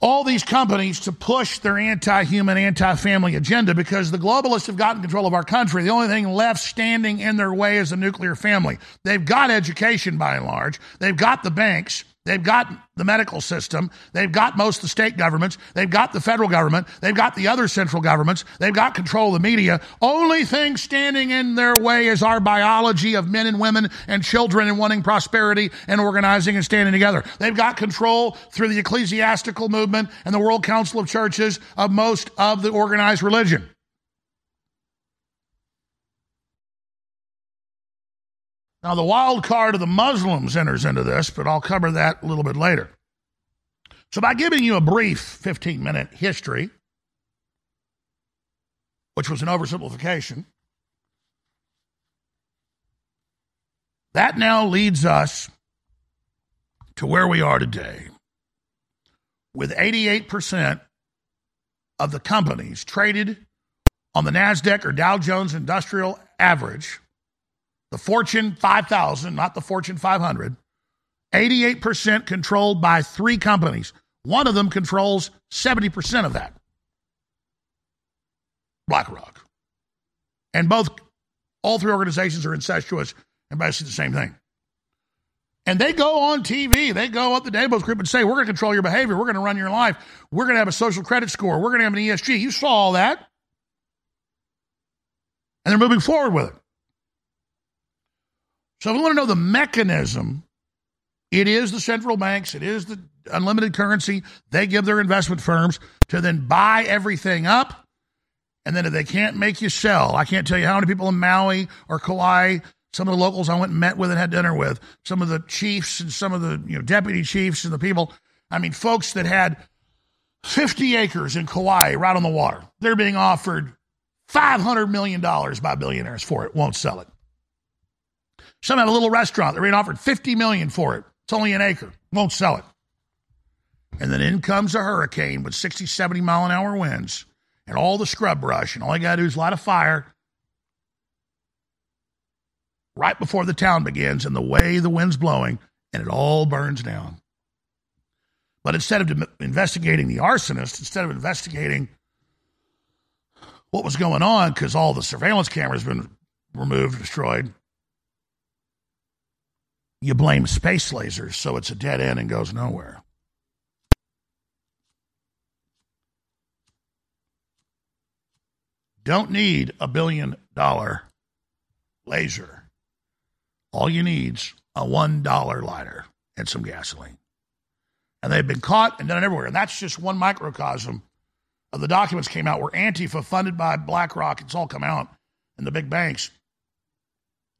all these companies to push their anti human, anti family agenda because the globalists have gotten control of our country. The only thing left standing in their way is the nuclear family. They've got education by and large, they've got the banks. They've got the medical system. They've got most of the state governments. They've got the federal government. They've got the other central governments. They've got control of the media. Only thing standing in their way is our biology of men and women and children and wanting prosperity and organizing and standing together. They've got control through the ecclesiastical movement and the World Council of Churches of most of the organized religion. Now, the wild card of the Muslims enters into this, but I'll cover that a little bit later. So, by giving you a brief 15 minute history, which was an oversimplification, that now leads us to where we are today. with 88% of the companies traded on the NASDAQ or Dow Jones Industrial Average, the Fortune 5000, not the Fortune 500, 88% controlled by three companies. One of them controls 70% of that BlackRock. And both, all three organizations are incestuous and basically the same thing. And they go on TV, they go up the Davos group and say, We're going to control your behavior. We're going to run your life. We're going to have a social credit score. We're going to have an ESG. You saw all that. And they're moving forward with it. So if we want to know the mechanism, it is the central banks, it is the unlimited currency. They give their investment firms to then buy everything up. And then if they can't make you sell, I can't tell you how many people in Maui or Kauai some of the locals I went and met with and had dinner with, some of the chiefs and some of the you know deputy chiefs and the people. I mean, folks that had 50 acres in Kauai right on the water. They're being offered $500 million by billionaires for it, won't sell it. Some have a little restaurant. They're being offered 50 million for it. It's only an acre, won't sell it. And then in comes a hurricane with 60, 70 mile an hour winds and all the scrub brush, and all you got to do is light a fire right before the town begins and the way the wind's blowing, and it all burns down. But instead of investigating the arsonist, instead of investigating what was going on, because all the surveillance cameras been removed, destroyed, you blame space lasers, so it's a dead end and goes nowhere. Don't need a billion dollar laser all you need's a $1 lighter and some gasoline. And they've been caught and done everywhere. And that's just one microcosm of the documents came out where Antifa, funded by BlackRock, it's all come out, and the big banks,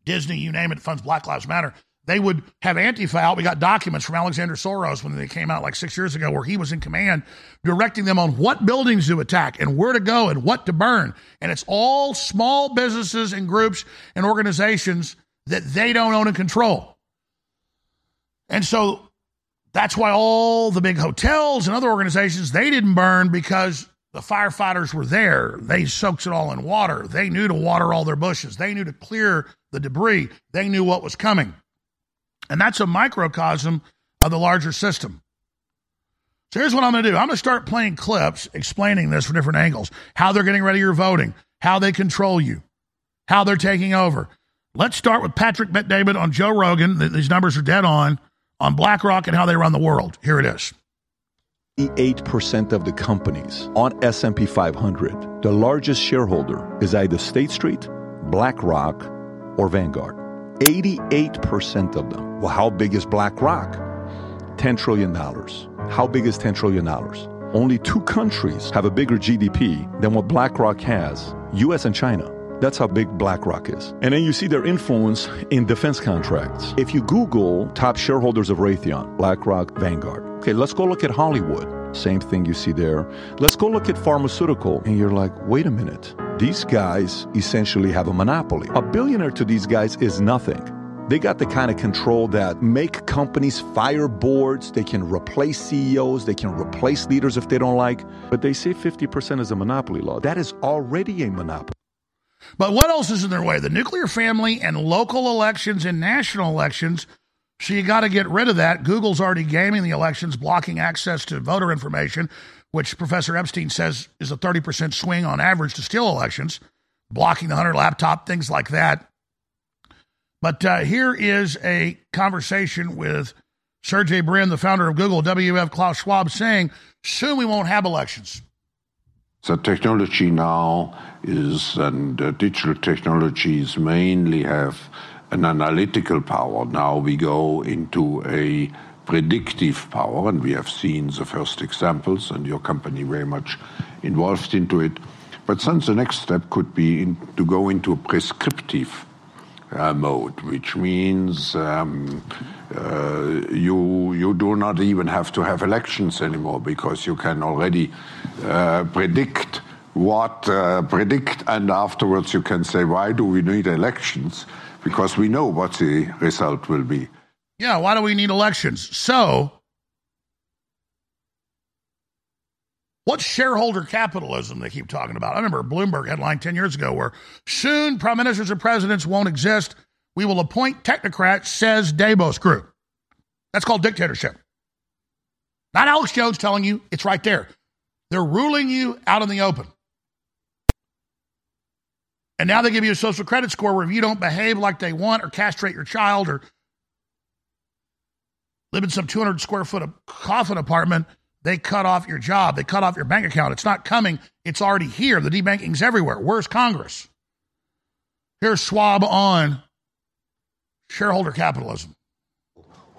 Disney, you name it, funds Black Lives Matter. They would have Antifa out. We got documents from Alexander Soros when they came out like six years ago where he was in command, directing them on what buildings to attack and where to go and what to burn. And it's all small businesses and groups and organizations that they don't own and control. And so that's why all the big hotels and other organizations they didn't burn because the firefighters were there. They soaked it all in water. They knew to water all their bushes. They knew to clear the debris. They knew what was coming. And that's a microcosm of the larger system. So here's what I'm going to do. I'm going to start playing clips explaining this from different angles. How they're getting ready your voting, how they control you, how they're taking over. Let's start with Patrick Bet David on Joe Rogan. These numbers are dead on on BlackRock and how they run the world. Here it is. 8% of the companies on S&P 500, the largest shareholder is either State Street, BlackRock, or Vanguard. 88% of them. Well, how big is BlackRock? $10 trillion. How big is $10 trillion? Only two countries have a bigger GDP than what BlackRock has, US and China. That's how big BlackRock is. And then you see their influence in defense contracts. If you Google top shareholders of Raytheon, BlackRock, Vanguard. Okay, let's go look at Hollywood. Same thing you see there. Let's go look at pharmaceutical. And you're like, wait a minute. These guys essentially have a monopoly. A billionaire to these guys is nothing. They got the kind of control that make companies fire boards, they can replace CEOs, they can replace leaders if they don't like, but they say 50% is a monopoly law. That is already a monopoly. But what else is in their way? The nuclear family and local elections and national elections. So you got to get rid of that. Google's already gaming the elections, blocking access to voter information, which Professor Epstein says is a 30% swing on average to steal elections, blocking the Hunter laptop, things like that. But uh, here is a conversation with Sergey Brin, the founder of Google, WF Klaus Schwab, saying soon we won't have elections. The technology now is, and uh, digital technologies mainly have an analytical power. Now we go into a predictive power, and we have seen the first examples, and your company very much involved into it. But since the next step could be in, to go into a prescriptive uh, mode, which means um, uh, you you do not even have to have elections anymore because you can already uh, predict what uh, predict, and afterwards you can say, why do we need elections? Because we know what the result will be. Yeah, why do we need elections? So What's shareholder capitalism they keep talking about? I remember Bloomberg headline 10 years ago where soon prime ministers and presidents won't exist. We will appoint technocrats, says Davos Group. That's called dictatorship. Not Alex Jones telling you, it's right there. They're ruling you out in the open. And now they give you a social credit score where if you don't behave like they want or castrate your child or live in some 200 square foot of coffin apartment, they cut off your job. They cut off your bank account. It's not coming. It's already here. The debanking's everywhere. Where's Congress? Here's Schwab on shareholder capitalism.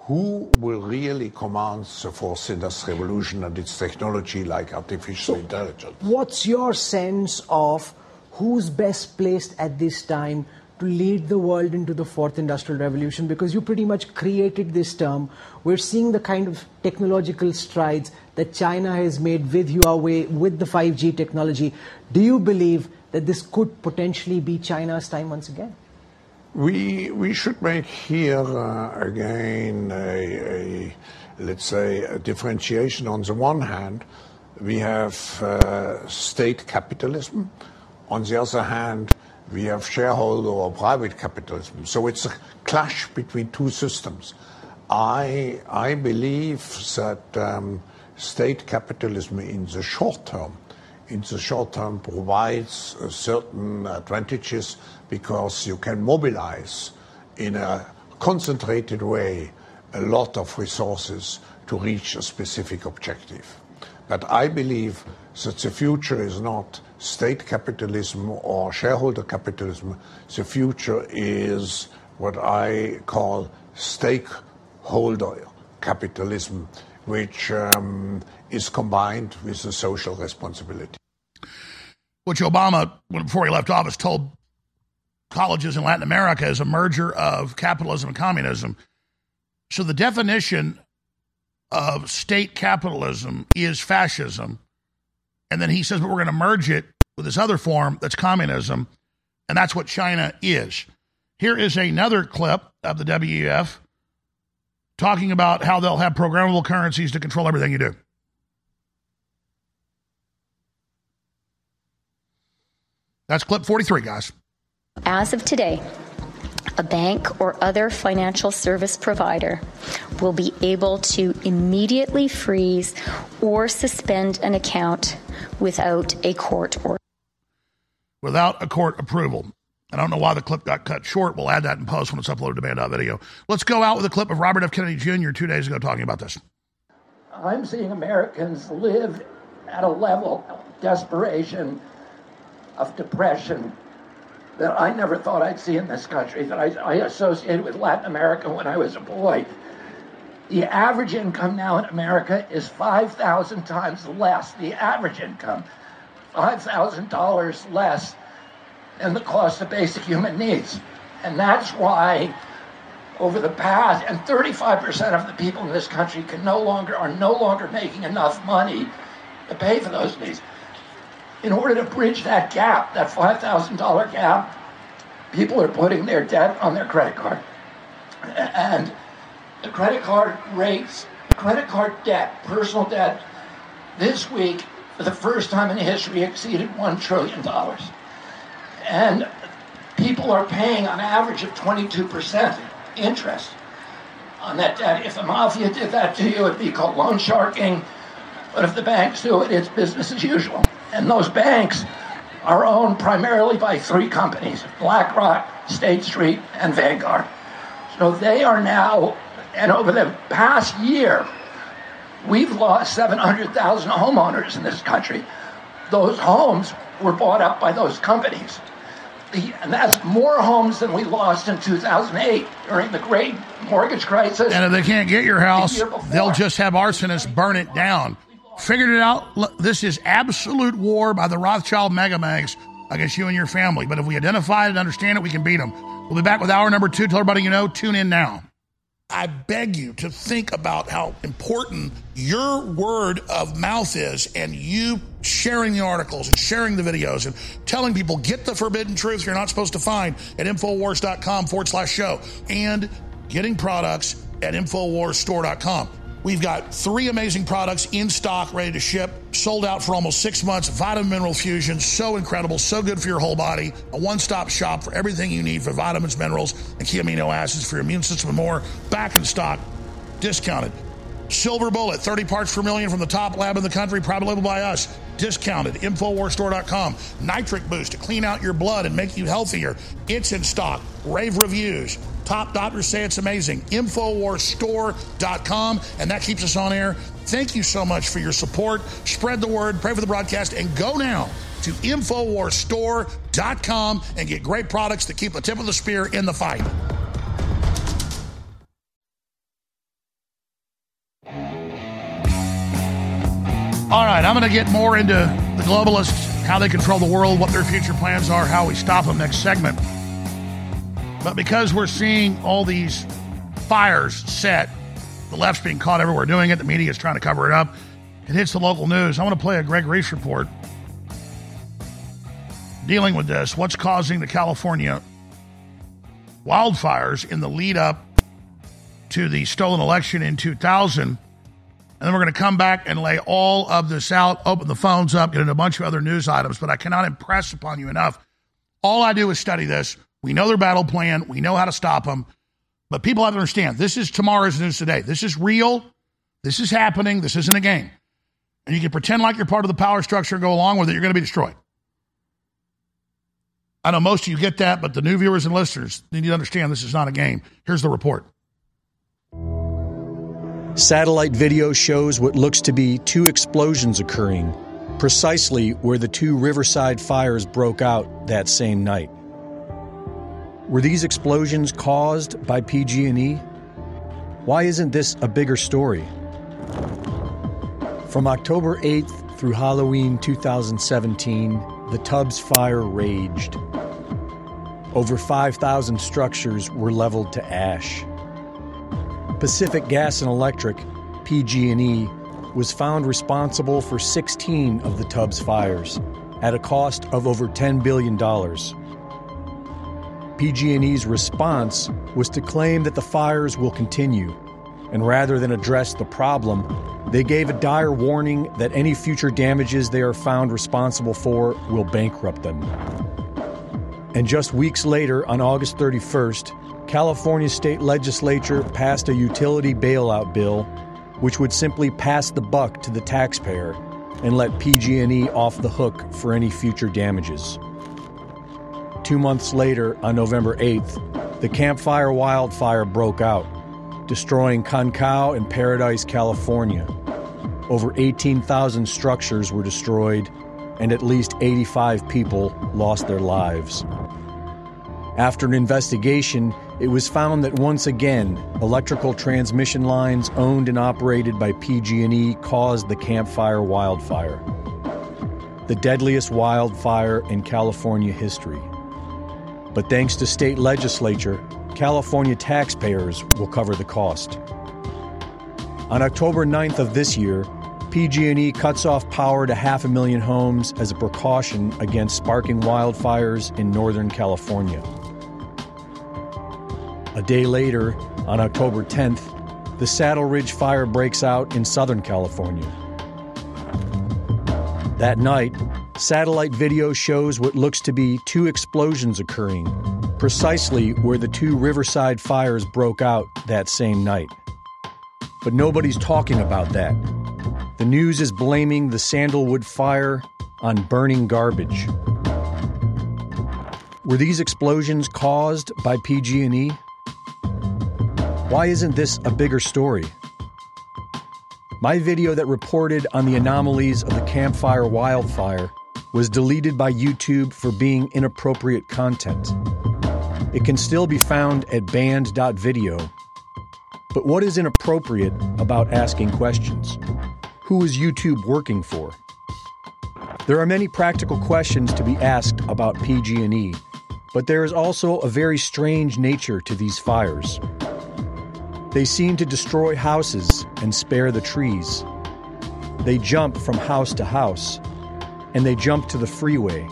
Who will really command the force in this revolution and its technology like artificial intelligence? What's your sense of who's best placed at this time to lead the world into the fourth industrial revolution? Because you pretty much created this term. We're seeing the kind of technological strides that China has made with Huawei, with the 5G technology. Do you believe that this could potentially be China's time once again? We we should make here uh, again a, a let's say a differentiation. On the one hand, we have uh, state capitalism. On the other hand, we have shareholder or private capitalism. So it's a clash between two systems. I I believe that um, state capitalism in the short term in the short term provides certain advantages because you can mobilize in a concentrated way a lot of resources to reach a specific objective. But I believe that the future is not state capitalism or shareholder capitalism. The future is what I call stakeholder capitalism, which um, is combined with the social responsibility. Which Obama, before he left office, told colleges in Latin America is a merger of capitalism and communism. So the definition of state capitalism is fascism. And then he says, but we're going to merge it with this other form that's communism. And that's what China is. Here is another clip of the WEF talking about how they'll have programmable currencies to control everything you do. That's clip 43, guys. As of today, a bank or other financial service provider will be able to immediately freeze or suspend an account without a court order. Without a court approval. I don't know why the clip got cut short. We'll add that in post when it's uploaded to banned.video. Let's go out with a clip of Robert F. Kennedy Jr. two days ago talking about this. I'm seeing Americans live at a level of desperation, of depression, that I never thought I'd see in this country, that I, I associated with Latin America when I was a boy. The average income now in America is 5,000 times less. The average income, $5,000 less than the cost of basic human needs. And that's why over the past, and 35% of the people in this country can no longer, are no longer making enough money to pay for those needs in order to bridge that gap, that $5,000 gap, people are putting their debt on their credit card. And the credit card rates, credit card debt, personal debt, this week, for the first time in history, exceeded $1 trillion. And people are paying on average of 22% interest on that debt. If the mafia did that to you, it'd be called loan sharking. But if the banks do it, it's business as usual. And those banks are owned primarily by three companies BlackRock, State Street, and Vanguard. So they are now, and over the past year, we've lost 700,000 homeowners in this country. Those homes were bought up by those companies. The, and that's more homes than we lost in 2008 during the great mortgage crisis. And if they can't get your house, before. they'll just have arsonists burn it down. Figured it out. This is absolute war by the Rothschild mega megamags against you and your family. But if we identify it and understand it, we can beat them. We'll be back with hour number two. Tell everybody you know. Tune in now. I beg you to think about how important your word of mouth is and you sharing the articles and sharing the videos and telling people get the forbidden truth you're not supposed to find at Infowars.com forward slash show and getting products at Infowarsstore.com. We've got three amazing products in stock, ready to ship, sold out for almost six months. Vitamin Mineral Fusion, so incredible, so good for your whole body. A one stop shop for everything you need for vitamins, minerals, and key amino acids for your immune system and more. Back in stock, discounted. Silver Bullet, 30 parts per million from the top lab in the country, private label by us. Discounted. Infowarsstore.com. Nitric Boost to clean out your blood and make you healthier. It's in stock. Rave reviews. Top doctors say it's amazing. Infowarsstore.com. And that keeps us on air. Thank you so much for your support. Spread the word, pray for the broadcast, and go now to Infowarsstore.com and get great products to keep the tip of the spear in the fight. All right, I'm going to get more into the globalists, how they control the world, what their future plans are, how we stop them next segment. But because we're seeing all these fires set, the left's being caught everywhere doing it, the media is trying to cover it up, it hits the local news. I want to play a Greg Reese report dealing with this. What's causing the California wildfires in the lead up to the stolen election in 2000? And then we're going to come back and lay all of this out, open the phones up, get into a bunch of other news items. But I cannot impress upon you enough. All I do is study this. We know their battle plan, we know how to stop them. But people have to understand this is tomorrow's news today. This is real. This is happening. This isn't a game. And you can pretend like you're part of the power structure and go along with it, you're going to be destroyed. I know most of you get that, but the new viewers and listeners need to understand this is not a game. Here's the report. Satellite video shows what looks to be two explosions occurring, precisely where the two Riverside fires broke out that same night. Were these explosions caused by PG&E? Why isn't this a bigger story? From October 8th through Halloween 2017, the Tubbs fire raged. Over 5,000 structures were leveled to ash. Pacific Gas and Electric, PG&E, was found responsible for 16 of the Tubbs fires at a cost of over $10 billion. PG&E's response was to claim that the fires will continue, and rather than address the problem, they gave a dire warning that any future damages they are found responsible for will bankrupt them. And just weeks later, on August 31st, California state legislature passed a utility bailout bill which would simply pass the buck to the taxpayer and let PG&E off the hook for any future damages. 2 months later, on November 8th, the Campfire wildfire broke out, destroying Concow and Paradise, California. Over 18,000 structures were destroyed and at least 85 people lost their lives. After an investigation, it was found that once again, electrical transmission lines owned and operated by PG&E caused the Campfire wildfire, the deadliest wildfire in California history. But thanks to state legislature, California taxpayers will cover the cost. On October 9th of this year, PG&E cuts off power to half a million homes as a precaution against sparking wildfires in Northern California. A day later, on October 10th, the Saddle Ridge fire breaks out in Southern California. That night, satellite video shows what looks to be two explosions occurring, precisely where the two Riverside fires broke out that same night. But nobody's talking about that. The news is blaming the Sandalwood fire on burning garbage. Were these explosions caused by PG&E? Why isn't this a bigger story? My video that reported on the anomalies of the Campfire wildfire was deleted by YouTube for being inappropriate content. It can still be found at banned.video. But what is inappropriate about asking questions? Who is YouTube working for? There are many practical questions to be asked about PG&E, but there is also a very strange nature to these fires. They seem to destroy houses and spare the trees. They jump from house to house, and they jump to the freeway.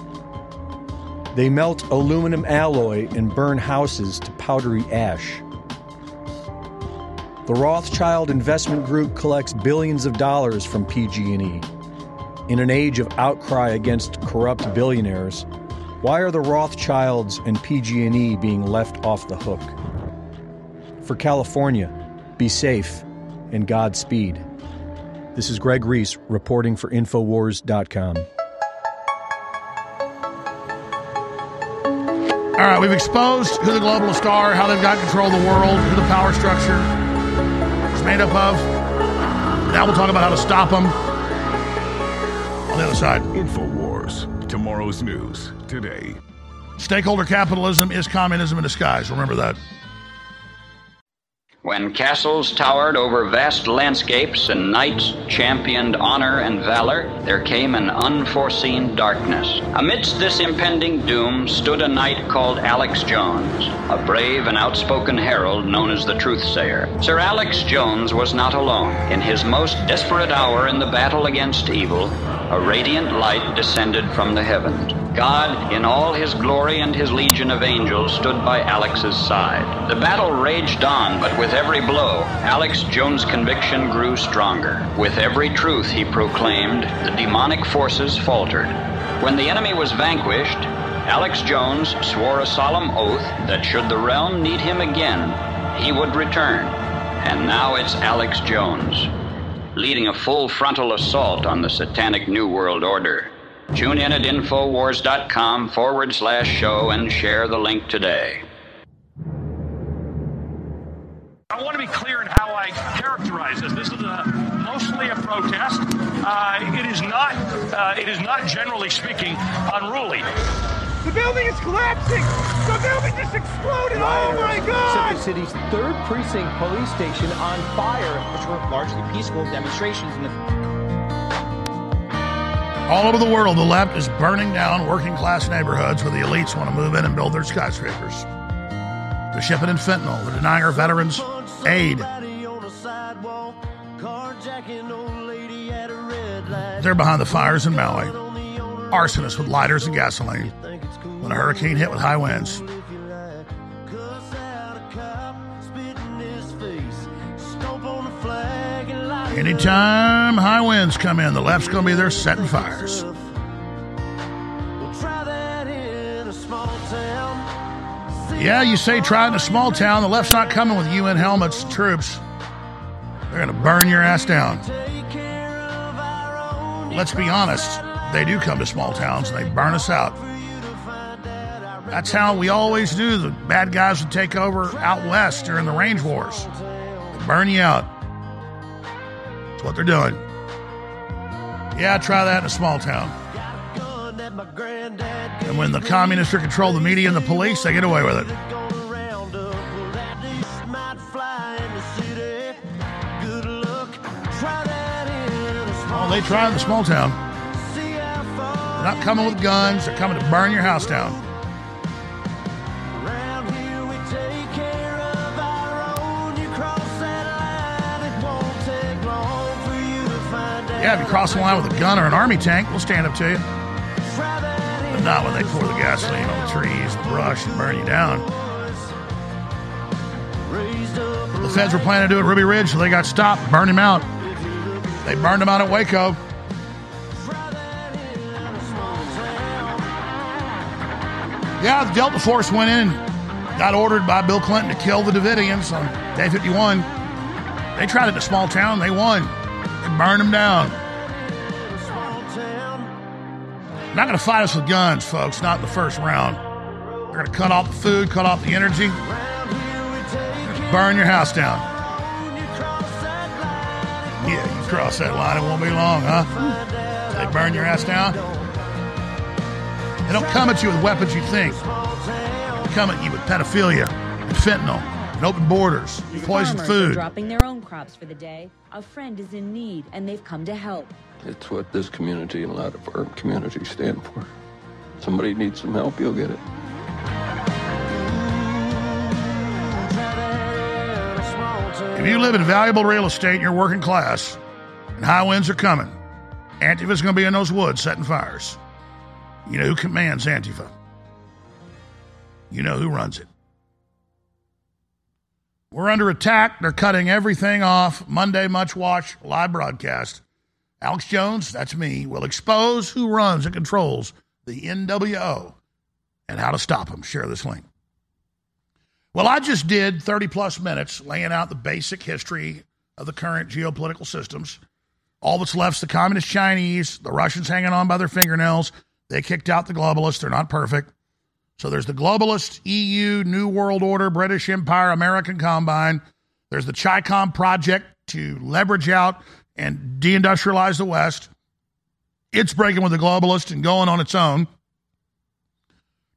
They melt aluminum alloy and burn houses to powdery ash. The Rothschild Investment Group collects billions of dollars from PG&E. In an age of outcry against corrupt billionaires, why are the Rothschilds and PG&E being left off the hook? For California, be safe and Godspeed. This is Greg Reese reporting for Infowars.com. All right, we've exposed who the globalists are, how they've got control of the world, who the power structure is made up of. Now we'll talk about how to stop them. On the other side, InfoWars. Tomorrow's news today. stakeholder capitalism is communism in disguise. Remember that. When castles towered over vast landscapes and knights championed honor and valor, there came an unforeseen darkness. Amidst this impending doom stood a knight called Alex Jones, a brave and outspoken herald known as the Truthsayer. Sir Alex Jones was not alone. In his most desperate hour in the battle against evil, a radiant light descended from the heavens. God, in all his glory and his legion of angels, stood by Alex's side. The battle raged on, but with every blow, Alex Jones' conviction grew stronger. With every truth he proclaimed, the demonic forces faltered. When the enemy was vanquished, Alex Jones swore a solemn oath that should the realm need him again, he would return. And now it's Alex Jones, leading a full frontal assault on the satanic New World Order. Tune in at Infowars.com forward slash show and share the link today. I want to be clear in how I characterize this. This is a, mostly a protest. Uh, it is not. Uh, it is not, generally speaking, unruly. The building is collapsing! The building just exploded! Oh my god! Set the city's third precinct police station on fire, which were largely peaceful demonstrations in the All over the world, the left is burning down working class neighborhoods where the elites want to move in and build their skyscrapers. They're shipping in fentanyl. They're denying our veterans aid. They're behind the fires in Maui. Arsonists with lighters and gasoline. When a hurricane hit with high winds. Anytime high winds come in, the left's going to be there setting fires. Yeah, you say try it in a small town. The left's not coming with UN helmets, troops. They're going to burn your ass down. Let's be honest, they do come to small towns and they burn us out. That's how we always do. The bad guys would take over out west during the range wars. They burn you out. That's what they're doing. Yeah, try that in a small town. And when the communists are control the media and the police, they get away with it. Oh, they try in the small town. They're not coming with guns, they're coming to burn your house down. Yeah, if you cross the line with a gun or an army tank, we'll stand up to you. But not when they pour the gasoline on the trees, the brush, and burn you down. The feds were planning to do it at Ruby Ridge, so they got stopped, burned him out. They burned him out at Waco. Yeah, the Delta Force went in and got ordered by Bill Clinton to kill the Davidians on Day 51. They tried it in a small town, they won. They burn them down. Not going to fight us with guns, folks, not in the first round. They're going to cut off the food, cut off the energy, burn your house down. Yeah, you cross that line, it won't be long, huh? They burn your ass down. They don't come at you with weapons you think. They come at you with pedophilia and fentanyl and open borders, poisoned Farmers are food. dropping their own crops for the day. A friend is in need, and they've come to help. It's what this community and a lot of our communities stand for. Somebody needs some help, you'll get it. If you live in valuable real estate and you're working class and high winds are coming, Antifa's going to be in those woods setting fires. You know who commands Antifa? You know who runs it. We're under attack. They're cutting everything off. Monday, Much Watch, live broadcast. Alex Jones, that's me, will expose who runs and controls the NWO and how to stop them. Share this link. Well, I just did 30 plus minutes laying out the basic history of the current geopolitical systems. All that's left is the communist Chinese, the Russians hanging on by their fingernails. They kicked out the globalists. They're not perfect. So there's the globalist, EU, New World Order, British Empire, American Combine. There's the CHICOM project to leverage out and deindustrialize the West. It's breaking with the globalist and going on its own.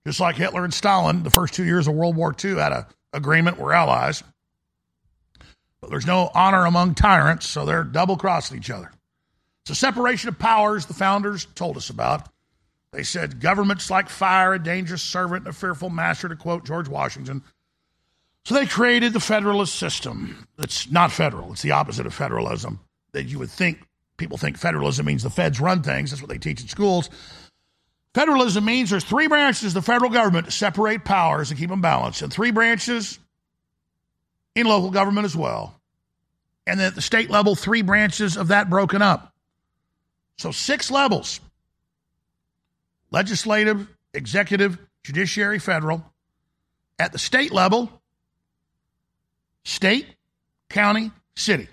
Just like Hitler and Stalin, the first two years of World War II had an agreement, we're allies. But there's no honor among tyrants, so they're double crossing each other. It's a separation of powers the founders told us about. They said government's like fire, a dangerous servant, a fearful master, to quote George Washington. So they created the federalist system. It's not federal, it's the opposite of federalism. That you would think people think federalism means the feds run things. That's what they teach in schools. Federalism means there's three branches of the federal government to separate powers and keep them balanced, and three branches in local government as well. And then at the state level, three branches of that broken up. So six levels legislative, executive, judiciary, federal. At the state level, state, county, city.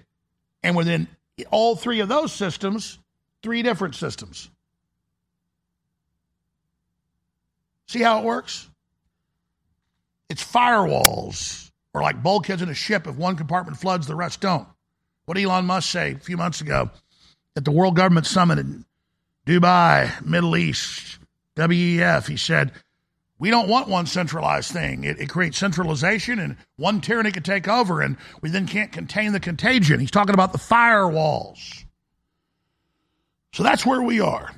And within all three of those systems, three different systems. See how it works? It's firewalls, or like bulkheads in a ship. If one compartment floods, the rest don't. What Elon Musk say a few months ago at the World Government Summit in Dubai, Middle East, WEF? He said, We don't want one centralized thing. It, it creates centralization, and one tyranny can take over, and we then can't contain the contagion. He's talking about the firewalls. So that's where we are.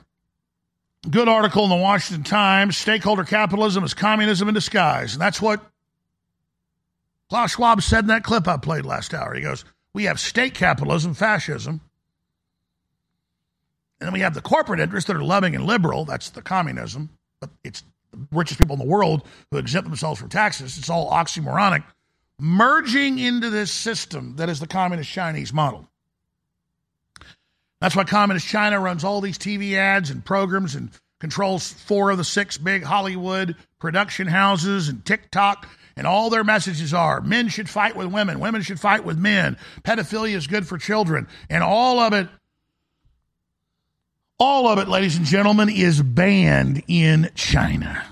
Good article in the Washington Times. Stakeholder capitalism is communism in disguise. And that's what Klaus Schwab said in that clip I played last hour. He goes, We have state capitalism, fascism. And then we have the corporate interests that are loving and liberal. That's the communism. But it's the richest people in the world who exempt themselves from taxes. It's all oxymoronic. Merging into this system that is the communist Chinese model. That's why Communist China runs all these TV ads and programs and controls four of the six big Hollywood production houses and TikTok. And all their messages are men should fight with women, women should fight with men, pedophilia is good for children. And all of it, all of it, ladies and gentlemen, is banned in China.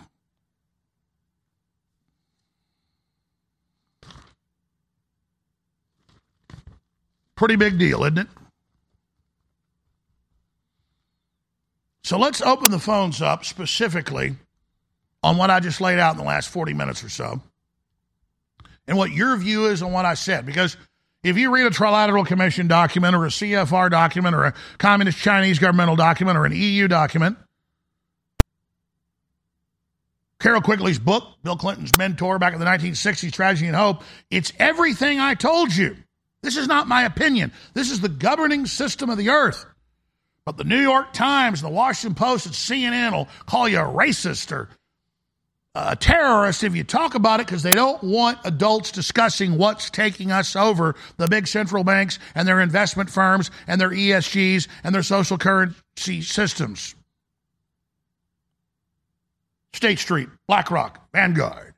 Pretty big deal, isn't it? So let's open the phones up specifically on what I just laid out in the last 40 minutes or so and what your view is on what I said. Because if you read a Trilateral Commission document or a CFR document or a Communist Chinese governmental document or an EU document, Carroll Quigley's book, Bill Clinton's mentor back in the 1960s, Tragedy and Hope, it's everything I told you. This is not my opinion. This is the governing system of the earth. But the New York Times and the Washington Post and CNN will call you a racist or a terrorist if you talk about it because they don't want adults discussing what's taking us over the big central banks and their investment firms and their ESGs and their social currency systems. State Street, BlackRock, Vanguard.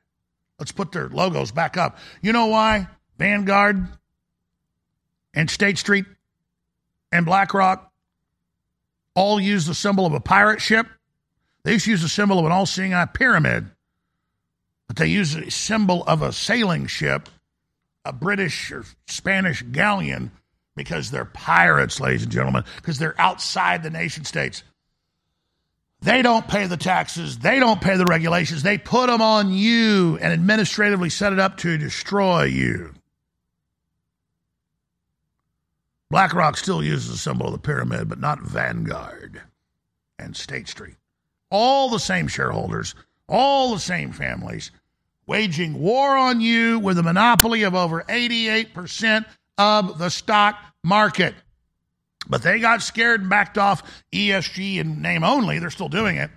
Let's put their logos back up. You know why Vanguard and State Street and BlackRock all use the symbol of a pirate ship. They used to use the symbol of an all seeing eye pyramid, but they use a symbol of a sailing ship, a British or Spanish galleon, because they're pirates, ladies and gentlemen, because they're outside the nation states. They don't pay the taxes, they don't pay the regulations, they put them on you and administratively set it up to destroy you. BlackRock still uses the symbol of the pyramid, but not Vanguard and State Street. All the same shareholders, all the same families, waging war on you with a monopoly of over 88% of the stock market. But they got scared and backed off ESG in name only. They're still doing it.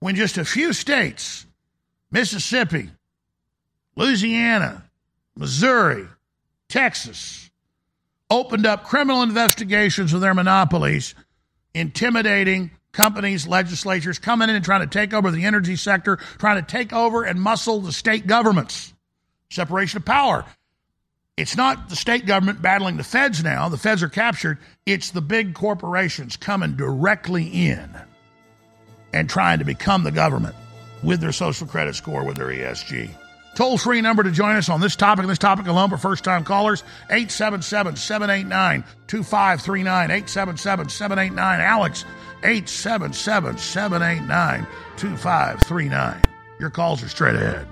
When just a few states, Mississippi, Louisiana, Missouri, Texas opened up criminal investigations of their monopolies, intimidating companies, legislatures, coming in and trying to take over the energy sector, trying to take over and muscle the state governments. Separation of power. It's not the state government battling the feds now. The feds are captured. It's the big corporations coming directly in and trying to become the government with their social credit score, with their ESG. Toll free number to join us on this topic and this topic alone for first time callers 877 789 2539. 877 789 Alex. 877 789 2539. Your calls are straight ahead.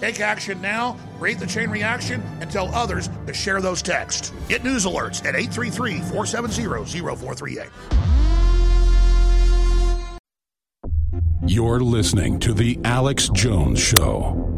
Take action now, create the chain reaction, and tell others to share those texts. Get news alerts at 833 470 0438. You're listening to The Alex Jones Show.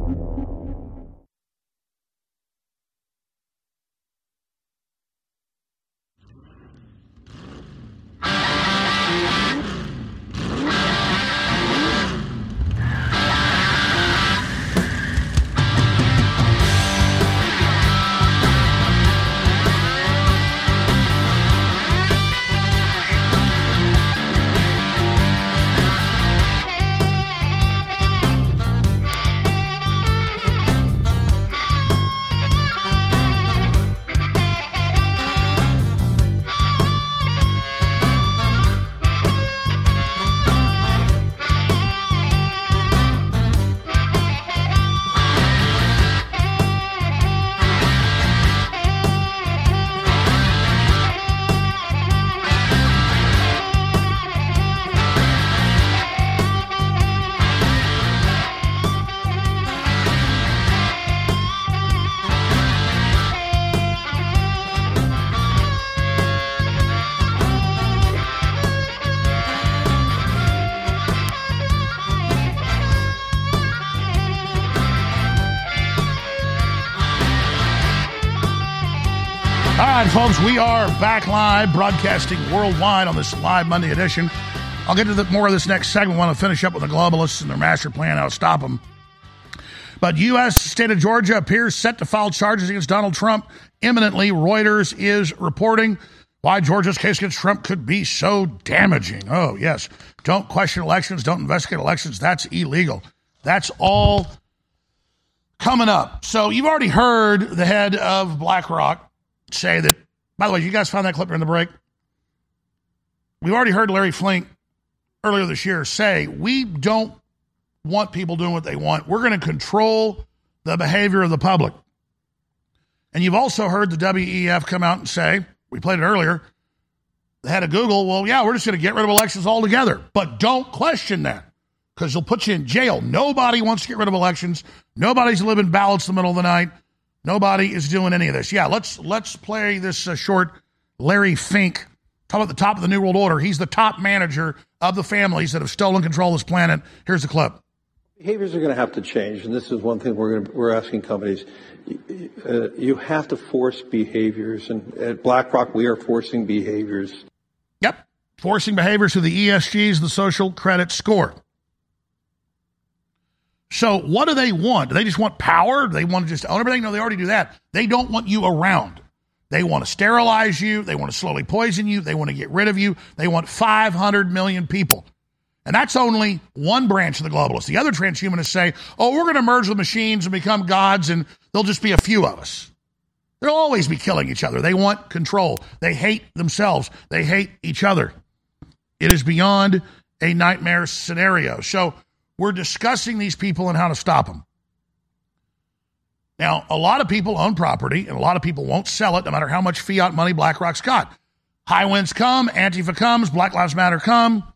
Folks, we are back live, broadcasting worldwide on this live Monday edition. I'll get to the, more of this next segment. I want to finish up with the globalists and their master plan, how to stop them. But U.S. state of Georgia appears set to file charges against Donald Trump imminently. Reuters is reporting why Georgia's case against Trump could be so damaging. Oh, yes. Don't question elections. Don't investigate elections. That's illegal. That's all coming up. So you've already heard the head of BlackRock say that, by the way, you guys found that clip during the break? We've already heard Larry Fink earlier this year say, we don't want people doing what they want. We're going to control the behavior of the public. And you've also heard the WEF come out and say, we played it earlier, the head of Google, well, yeah, we're just going to get rid of elections altogether. But don't question that because they'll put you in jail. Nobody wants to get rid of elections. Nobody's living ballots in the middle of the night. Nobody is doing any of this. Yeah, let's let's play this uh, short. Larry Fink, talk about the top of the New World Order. He's the top manager of the families that have stolen control of this planet. Here's the clip. Behaviors are going to have to change, and this is one thing we're going to, we're asking companies. Uh, you have to force behaviors, and at BlackRock we are forcing behaviors. Yep, forcing behaviors through the ESGs, the social credit score. So, what do they want? Do they just want power? Do they want to just own everything? No, they already do that. They don't want you around. They want to sterilize you. They want to slowly poison you. They want to get rid of you. They want 500 million people. And that's only one branch of the globalists. The other transhumanists say, oh, we're going to merge with machines and become gods, and there'll just be a few of us. They'll always be killing each other. They want control. They hate themselves. They hate each other. It is beyond a nightmare scenario. So we're discussing these people and how to stop them. Now, a lot of people own property, and a lot of people won't sell it no matter how much fiat money BlackRock's got. High winds come, Antifa comes, Black Lives Matter come.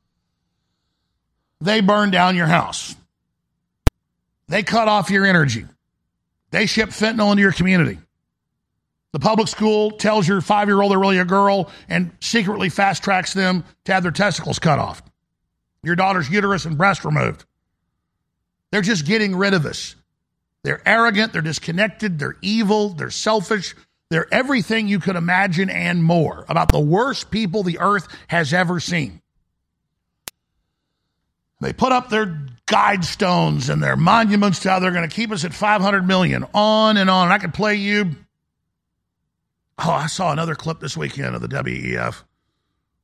They burn down your house. They cut off your energy. They ship fentanyl into your community. The public school tells your five year old they're really a girl and secretly fast tracks them to have their testicles cut off. Your daughter's uterus and breast removed. They're just getting rid of us. They're arrogant, they're disconnected, they're evil, they're selfish, they're everything you could imagine and more about the worst people the earth has ever seen. They put up their guide stones and their monuments to how they're going to keep us at 500 million, on and on. And I could play you. Oh, I saw another clip this weekend of the WEF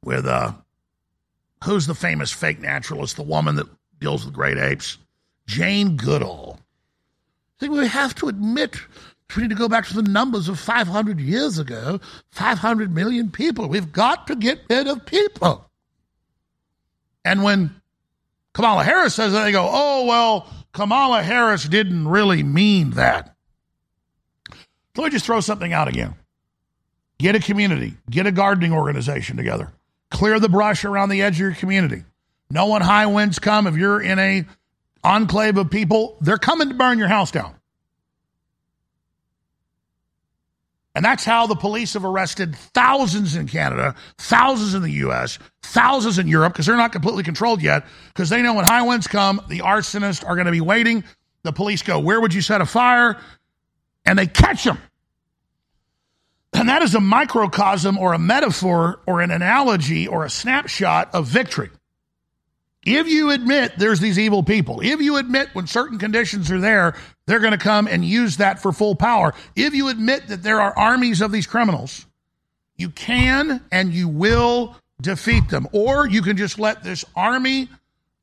with uh, who's the famous fake naturalist, the woman that deals with great apes? Jane Goodall. I think we have to admit we need to go back to the numbers of 500 years ago 500 million people. We've got to get rid of people. And when Kamala Harris says that, they go, oh, well, Kamala Harris didn't really mean that. Let me just throw something out again. Get a community, get a gardening organization together, clear the brush around the edge of your community. No when high winds come, if you're in a enclave of people, they're coming to burn your house down. And that's how the police have arrested thousands in Canada, thousands in the US, thousands in Europe, because they're not completely controlled yet, because they know when high winds come, the arsonists are going to be waiting. The police go, Where would you set a fire? And they catch them. And that is a microcosm or a metaphor or an analogy or a snapshot of victory. If you admit there's these evil people, if you admit when certain conditions are there, they're going to come and use that for full power. If you admit that there are armies of these criminals, you can and you will defeat them. Or you can just let this army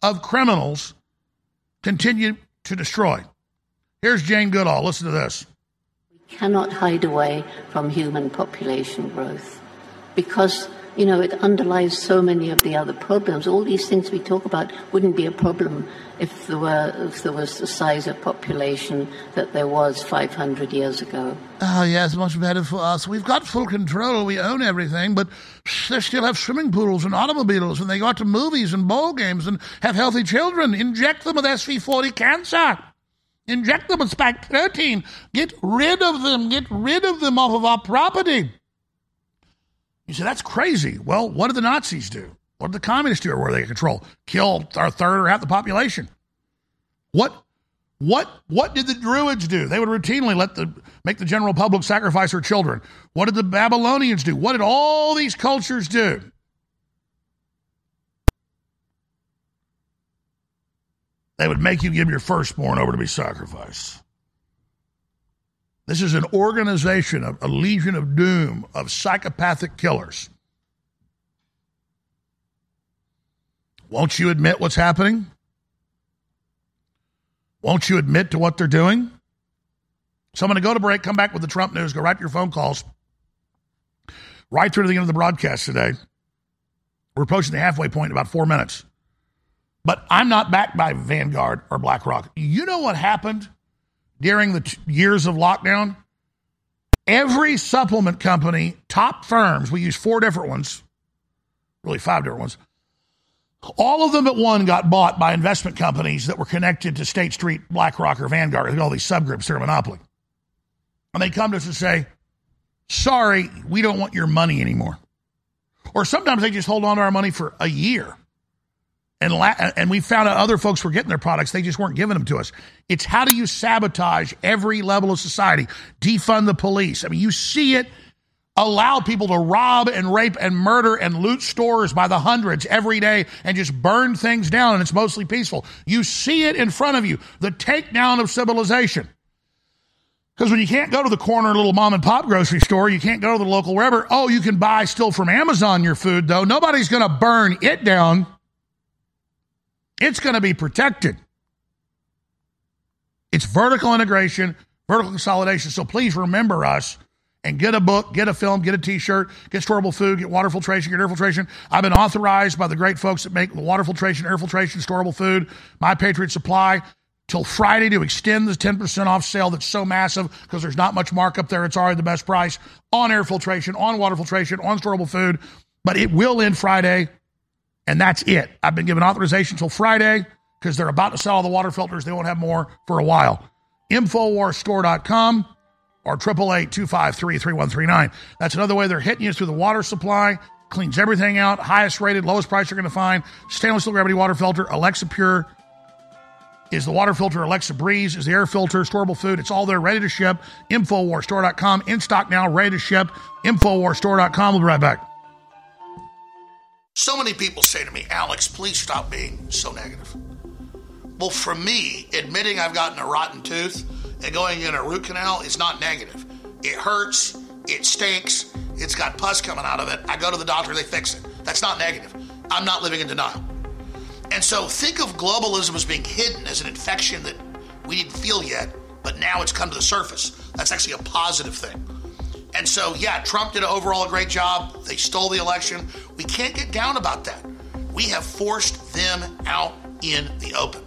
of criminals continue to destroy. Here's Jane Goodall. Listen to this. We cannot hide away from human population growth because you know it underlies so many of the other problems all these things we talk about wouldn't be a problem if there were if there was the size of population that there was 500 years ago Oh, yes, much better for us. We've got full control. We own everything, but they still have swimming pools and automobiles, and they go out to movies and ball games and have healthy children. Inject them with SV40 cancer. Inject them with spike protein. Get rid of them. Get rid of them off of our property. You say, that's crazy. Well, what did the Nazis do? What did the communists do or were they in control? Kill our third or half the population. What what what did the Druids do? They would routinely let the make the general public sacrifice their children. What did the Babylonians do? What did all these cultures do? They would make you give your firstborn over to be sacrificed. This is an organization of a legion of doom of psychopathic killers. Won't you admit what's happening? Won't you admit to what they're doing? So I'm going to go to break, come back with the Trump news, go right to your phone calls. Right through to the end of the broadcast today. We're approaching the halfway point in about four minutes. But I'm not backed by Vanguard or BlackRock. You know what happened during the t- years of lockdown? Every supplement company, top firms, we use four different ones, really five different ones, All of them but one got bought by investment companies that were connected to State Street, BlackRock, or Vanguard. All these subgroups, they're a monopoly. And they come to us and say, sorry, we don't want your money anymore. Or sometimes they just hold on to our money for a year. And, la- and we found out other folks were getting their products, they just weren't giving them to us. It's how do you sabotage every level of society, defund the police? I mean, you see it allow people to rob and rape and murder and loot stores by the hundreds every day and just burn things down, and it's mostly peaceful. You see it in front of you the takedown of civilization. Because when you can't go to the corner little mom and pop grocery store, you can't go to the local wherever. Oh, you can buy still from Amazon your food, though. Nobody's going to burn it down. It's going to be protected. It's vertical integration, vertical consolidation. So please remember us and get a book, get a film, get a t-shirt, get storable food, get water filtration, get air filtration. I've been authorized by the great folks that make the water filtration, air filtration, storable food, My Patriot Supply, till Friday to extend the 10% off sale that's so massive because there's not much markup there. It's already the best price on air filtration, on water filtration, on storable food, but it will end Friday, and that's it. I've been given authorization till Friday because they're about to sell all the water filters. They won't have more for a while. Infowarsstore.com or 888 That's another way they're hitting you through the water supply, cleans everything out, highest rated, lowest price you're going to find. Stainless steel gravity water filter, Alexa Pure is the water filter, Alexa Breeze is the air filter, storable food. It's all there, ready to ship. Infowarsstore.com, in stock now, ready to ship. Infowarsstore.com. We'll be right back. So many people say to me, Alex, please stop being so negative. Well, for me, admitting I've gotten a rotten tooth and going in a root canal is not negative. It hurts, it stinks, it's got pus coming out of it. I go to the doctor, they fix it. That's not negative. I'm not living in denial. And so think of globalism as being hidden as an infection that we didn't feel yet, but now it's come to the surface. That's actually a positive thing. And so, yeah, Trump did an overall a great job. They stole the election. We can't get down about that. We have forced them out in the open.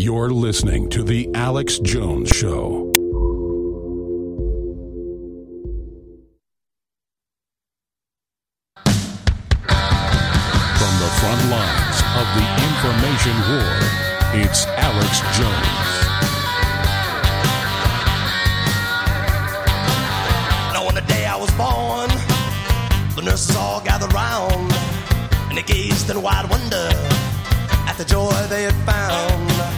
You're listening to The Alex Jones Show. From the front lines of the information war, it's Alex Jones. Now, on the day I was born, the nurses all gathered round and they gazed in wide wonder at the joy they had found.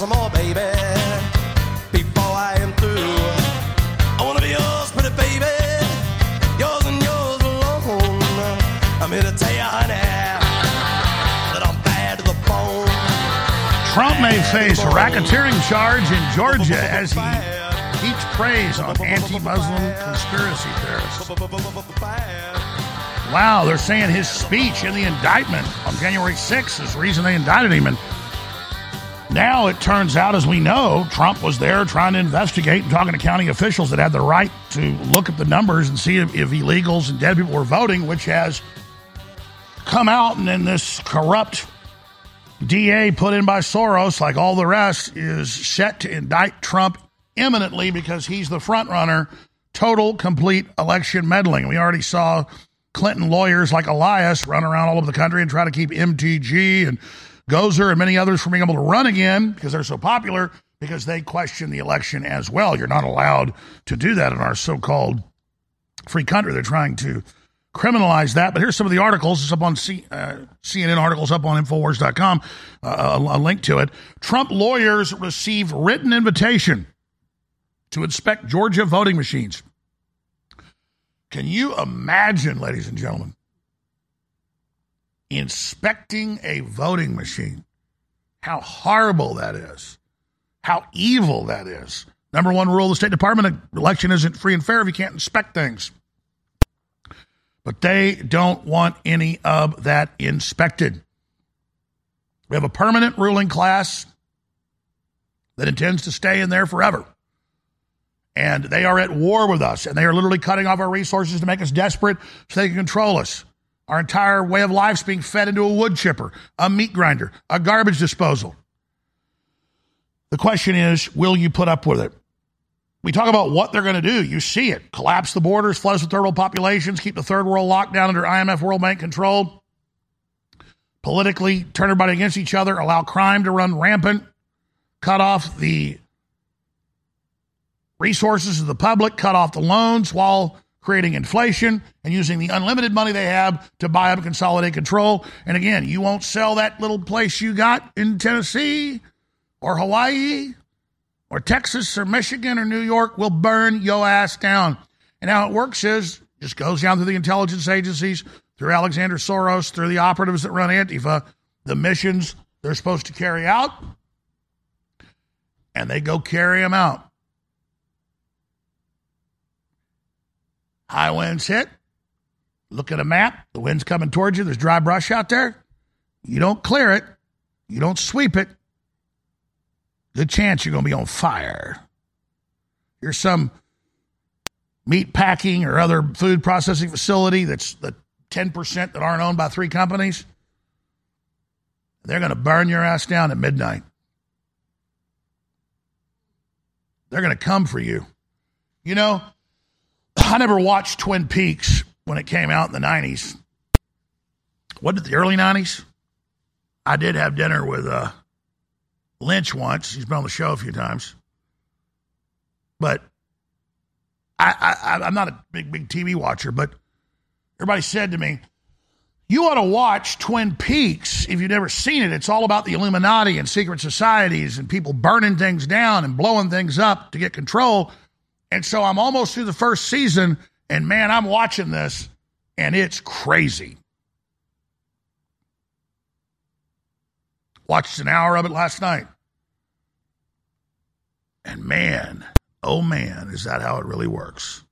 Thousand more, baby, before I am through. I wanna be yours, pretty baby, yours and yours alone. I'm here to tell you, honey, that I'm bad to the bone. Trump may face a racketeering charge in Georgia as he heaps praise on anti-Muslim conspiracy theorists. Wow, they're saying his speech in the indictment on January 6th is the reason they indicted him. And now it turns out, as we know, Trump was there trying to investigate and talking to county officials that had the right to look at the numbers and see if, if illegals and dead people were voting, which has come out. And then this corrupt DA put in by Soros, like all the rest, is set to indict Trump imminently because he's the front runner. Total, complete election meddling. We already saw Clinton lawyers like Elias run around all over the country and try to keep MTG and Gosar and many others from being able to run again because they're so popular because they question the election as well. You're not allowed to do that in our so called free country. They're trying to criminalize that. But here's some of the articles. It's up on C, uh, CNN articles up on Infowars.com, uh, a, a link to it. Trump lawyers receive written invitation to inspect Georgia voting machines. Can you imagine, ladies and gentlemen, inspecting a voting machine? How horrible that is. How evil that is. Number one rule of the State Department election isn't free and fair if you can't inspect things. But they don't want any of that inspected. We have a permanent ruling class that intends to stay in there forever. And they are at war with us, and they are literally cutting off our resources to make us desperate so they can control us. Our entire way of life is being fed into a wood chipper, a meat grinder, a garbage disposal. The question is, will you put up with it? We talk about what they're going to do. You see it. Collapse the borders, flood the third world populations, keep the third world locked down under IMF World Bank control, politically turn everybody against each other, allow crime to run rampant, cut off the resources of the public, cut off the loans while creating inflation and using the unlimited money they have to buy up and consolidate control. And again, you won't sell that little place you got in Tennessee or Hawaii or Texas or Michigan or New York We'll burn your ass down. And how it works is just goes down through the intelligence agencies, through Alexander Soros, through the operatives that run Antifa, the missions they're supposed to carry out, and they go carry them out. High winds hit. Look at a map. The wind's coming towards you. There's dry brush out there. You don't clear it. You don't sweep it good chance you're going to be on fire. You're some meat packing or other food processing facility that's the 10% that aren't owned by three companies. They're going to burn your ass down at midnight. They're going to come for you. You know, I never watched Twin Peaks when it came out in the 90s. What did the early 90s? I did have dinner with uh, Lynch once. He's been on the show a few times. But I, I, I'm not a big, big TV watcher, but everybody said to me, you ought to watch Twin Peaks if you've never seen it. It's all about the Illuminati and secret societies and people burning things down and blowing things up to get control. And so I'm almost through the first season, and man, I'm watching this, and it's crazy. Watched an hour of it last night. And man, oh man, is that how it really works?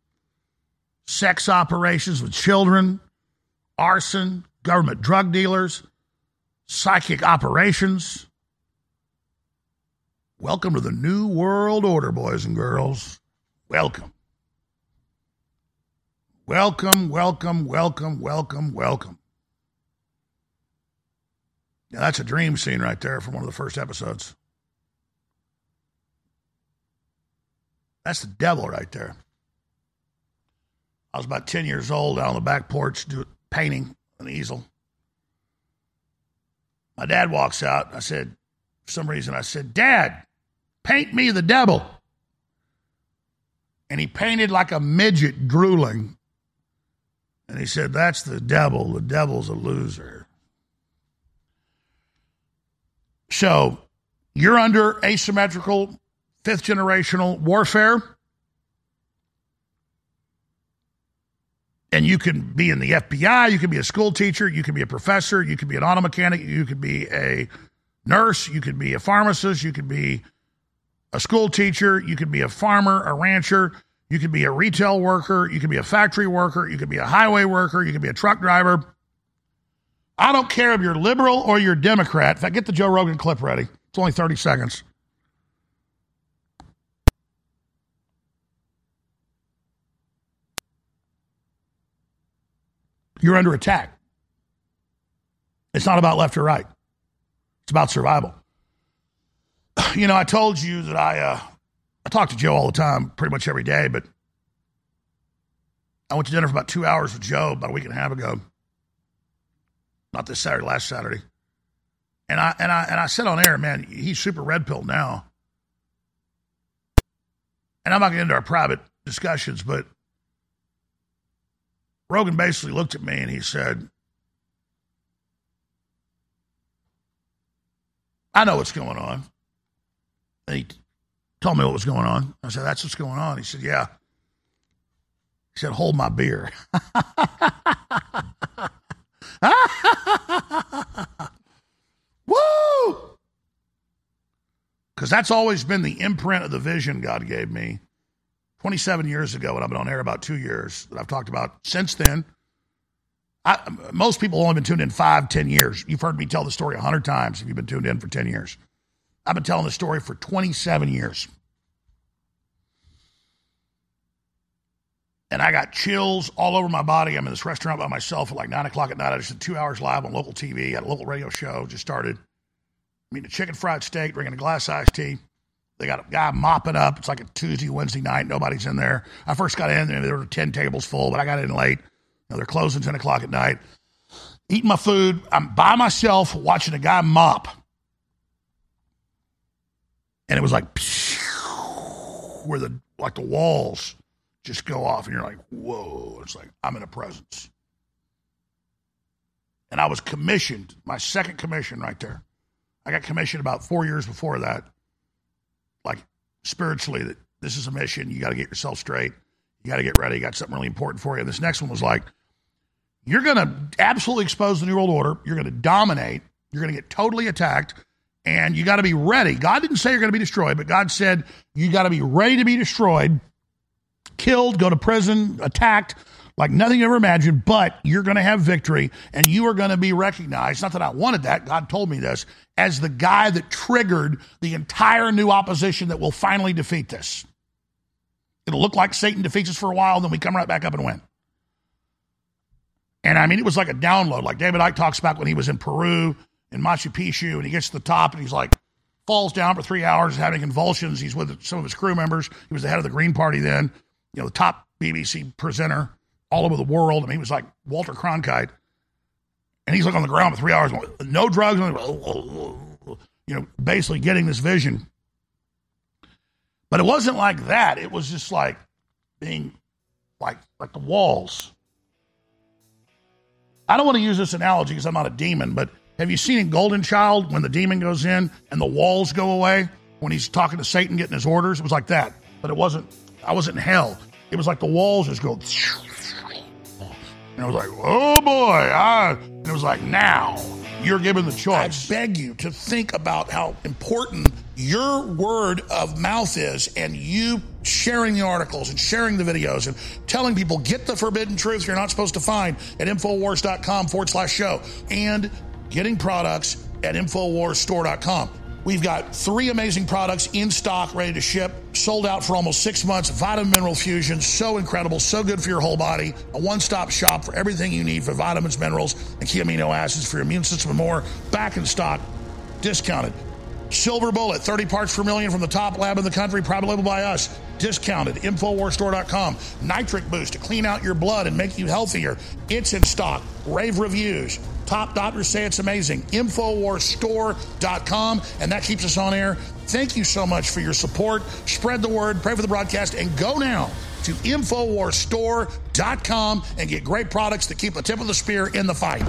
Sex operations with children, arson, government drug dealers, psychic operations. Welcome to the New World Order, boys and girls. Welcome. Welcome, welcome, welcome, welcome, welcome. Now, that's a dream scene right there from one of the first episodes. That's the devil right there. I was about 10 years old out on the back porch doing painting on an easel. My dad walks out. I said, for some reason, I said, Dad, paint me the devil. And he painted like a midget drooling. And he said, That's the devil. The devil's a loser. So you're under asymmetrical fifth generational warfare. And you can be in the FBI, you can be a school teacher, you can be a professor, you can be an auto mechanic, you could be a nurse, you could be a pharmacist, you could be a school teacher, you could be a farmer, a rancher, you could be a retail worker, you could be a factory worker, you could be a highway worker, you could be a truck driver. I don't care if you're liberal or you're Democrat. In fact, get the Joe Rogan clip ready. It's only 30 seconds. You're under attack. It's not about left or right. It's about survival. You know, I told you that I uh, I talk to Joe all the time, pretty much every day, but I went to dinner for about two hours with Joe about a week and a half ago not this Saturday, last Saturday. And I and I and I said on air, man, he's super red pill now. And I'm not getting into our private discussions, but Rogan basically looked at me and he said, I know what's going on. He told me what was going on. I said, That's what's going on. He said, Yeah. He said, Hold my beer. Woo! Because that's always been the imprint of the vision God gave me 27 years ago, and I've been on air about two years that I've talked about since then. I, most people only been tuned in five, ten years. You've heard me tell the story a hundred times if you've been tuned in for 10 years. I've been telling the story for 27 years. And I got chills all over my body. I'm in this restaurant by myself at like nine o'clock at night. I just did two hours live on local TV at a local radio show. Just started. I mean, a chicken fried steak, drinking a glass iced tea. They got a guy mopping up. It's like a Tuesday, Wednesday night. Nobody's in there. I first got in there. There were 10 tables full, but I got in late. They're closing 10 o'clock at night. Eating my food. I'm by myself watching a guy mop. And it was like, where the, like the walls just go off. And you're like, whoa. It's like, I'm in a presence. And I was commissioned, my second commission right there. I got commissioned about four years before that like spiritually that this is a mission. You got to get yourself straight. You got to get ready. You got something really important for you. And this next one was like, you're going to absolutely expose the New World Order. You're going to dominate. You're going to get totally attacked. And you got to be ready. God didn't say you're going to be destroyed, but God said you got to be ready to be destroyed, killed, go to prison, attacked, like nothing you ever imagined, but you're going to have victory and you are going to be recognized. Not that I wanted that, God told me this, as the guy that triggered the entire new opposition that will finally defeat this. It'll look like Satan defeats us for a while, then we come right back up and win. And I mean, it was like a download, like David Icke talks about when he was in Peru in Machu Picchu and he gets to the top and he's like, falls down for three hours having convulsions. He's with some of his crew members. He was the head of the Green Party then, you know, the top BBC presenter all over the world. I mean, he was like Walter Cronkite. And he's like on the ground for three hours, no drugs, you know, basically getting this vision. But it wasn't like that. It was just like being like like the walls. I don't want to use this analogy because I'm not a demon, but have you seen in Golden Child when the demon goes in and the walls go away when he's talking to Satan getting his orders? It was like that, but it wasn't. I wasn't in hell. It was like the walls just go. And I was like, oh boy. I, and it was like, now you're given the choice. I beg you to think about how important your word of mouth is and you sharing the articles and sharing the videos and telling people get the forbidden truth you're not supposed to find at Infowars.com forward slash show and getting products at InfoWarsStore.com. We've got three amazing products in stock, ready to ship, sold out for almost six months. Vitamin Mineral Fusion, so incredible, so good for your whole body. A one stop shop for everything you need for vitamins, minerals, and key amino acids for your immune system and more. Back in stock, discounted. Silver Bullet, 30 parts per million from the top lab in the country, private label by us. Discounted. Infowarsstore.com. Nitric Boost to clean out your blood and make you healthier. It's in stock. Rave reviews. Top doctors say it's amazing. Infowarsstore.com. And that keeps us on air. Thank you so much for your support. Spread the word, pray for the broadcast, and go now to Infowarsstore.com and get great products to keep the tip of the spear in the fight.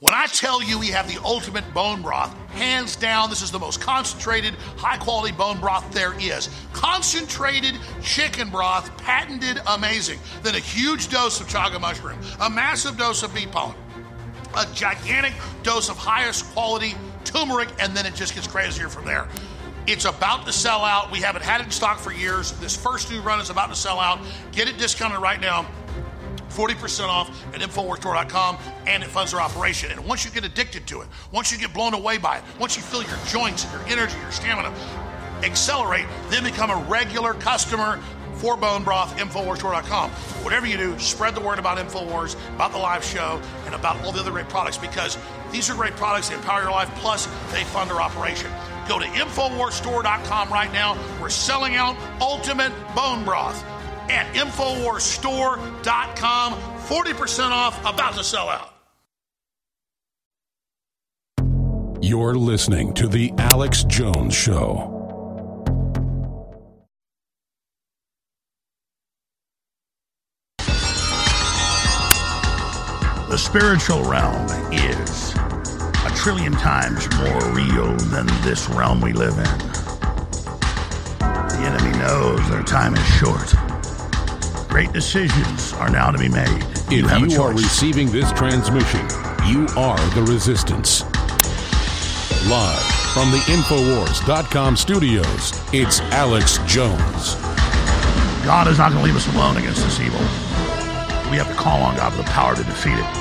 When I tell you we have the ultimate bone broth, hands down, this is the most concentrated, high quality bone broth there is. Concentrated chicken broth, patented amazing. Then a huge dose of chaga mushroom, a massive dose of bee pollen, a gigantic dose of highest quality turmeric, and then it just gets crazier from there. It's about to sell out. We haven't had it in stock for years. This first new run is about to sell out. Get it discounted right now. 40% off at InfoWarsStore.com and it funds our operation. And once you get addicted to it, once you get blown away by it, once you feel your joints and your energy, your stamina accelerate, then become a regular customer for Bone Broth, InfoWarsStore.com. Whatever you do, spread the word about InfoWars, about the live show, and about all the other great products because these are great products that empower your life, plus they fund our operation. Go to InfoWarsStore.com right now. We're selling out Ultimate Bone Broth at InfoWarsStore.com. 40% off, about to sell out. You're listening to The Alex Jones Show. The spiritual realm is a trillion times more real than this realm we live in. The enemy knows their time is short. Great decisions are now to be made. If you, have a are receiving this transmission, you are the resistance. Live from the Infowars.com studios, it's Alex Jones. God is not going to leave us alone against this evil. We have to call on God for the power to defeat it.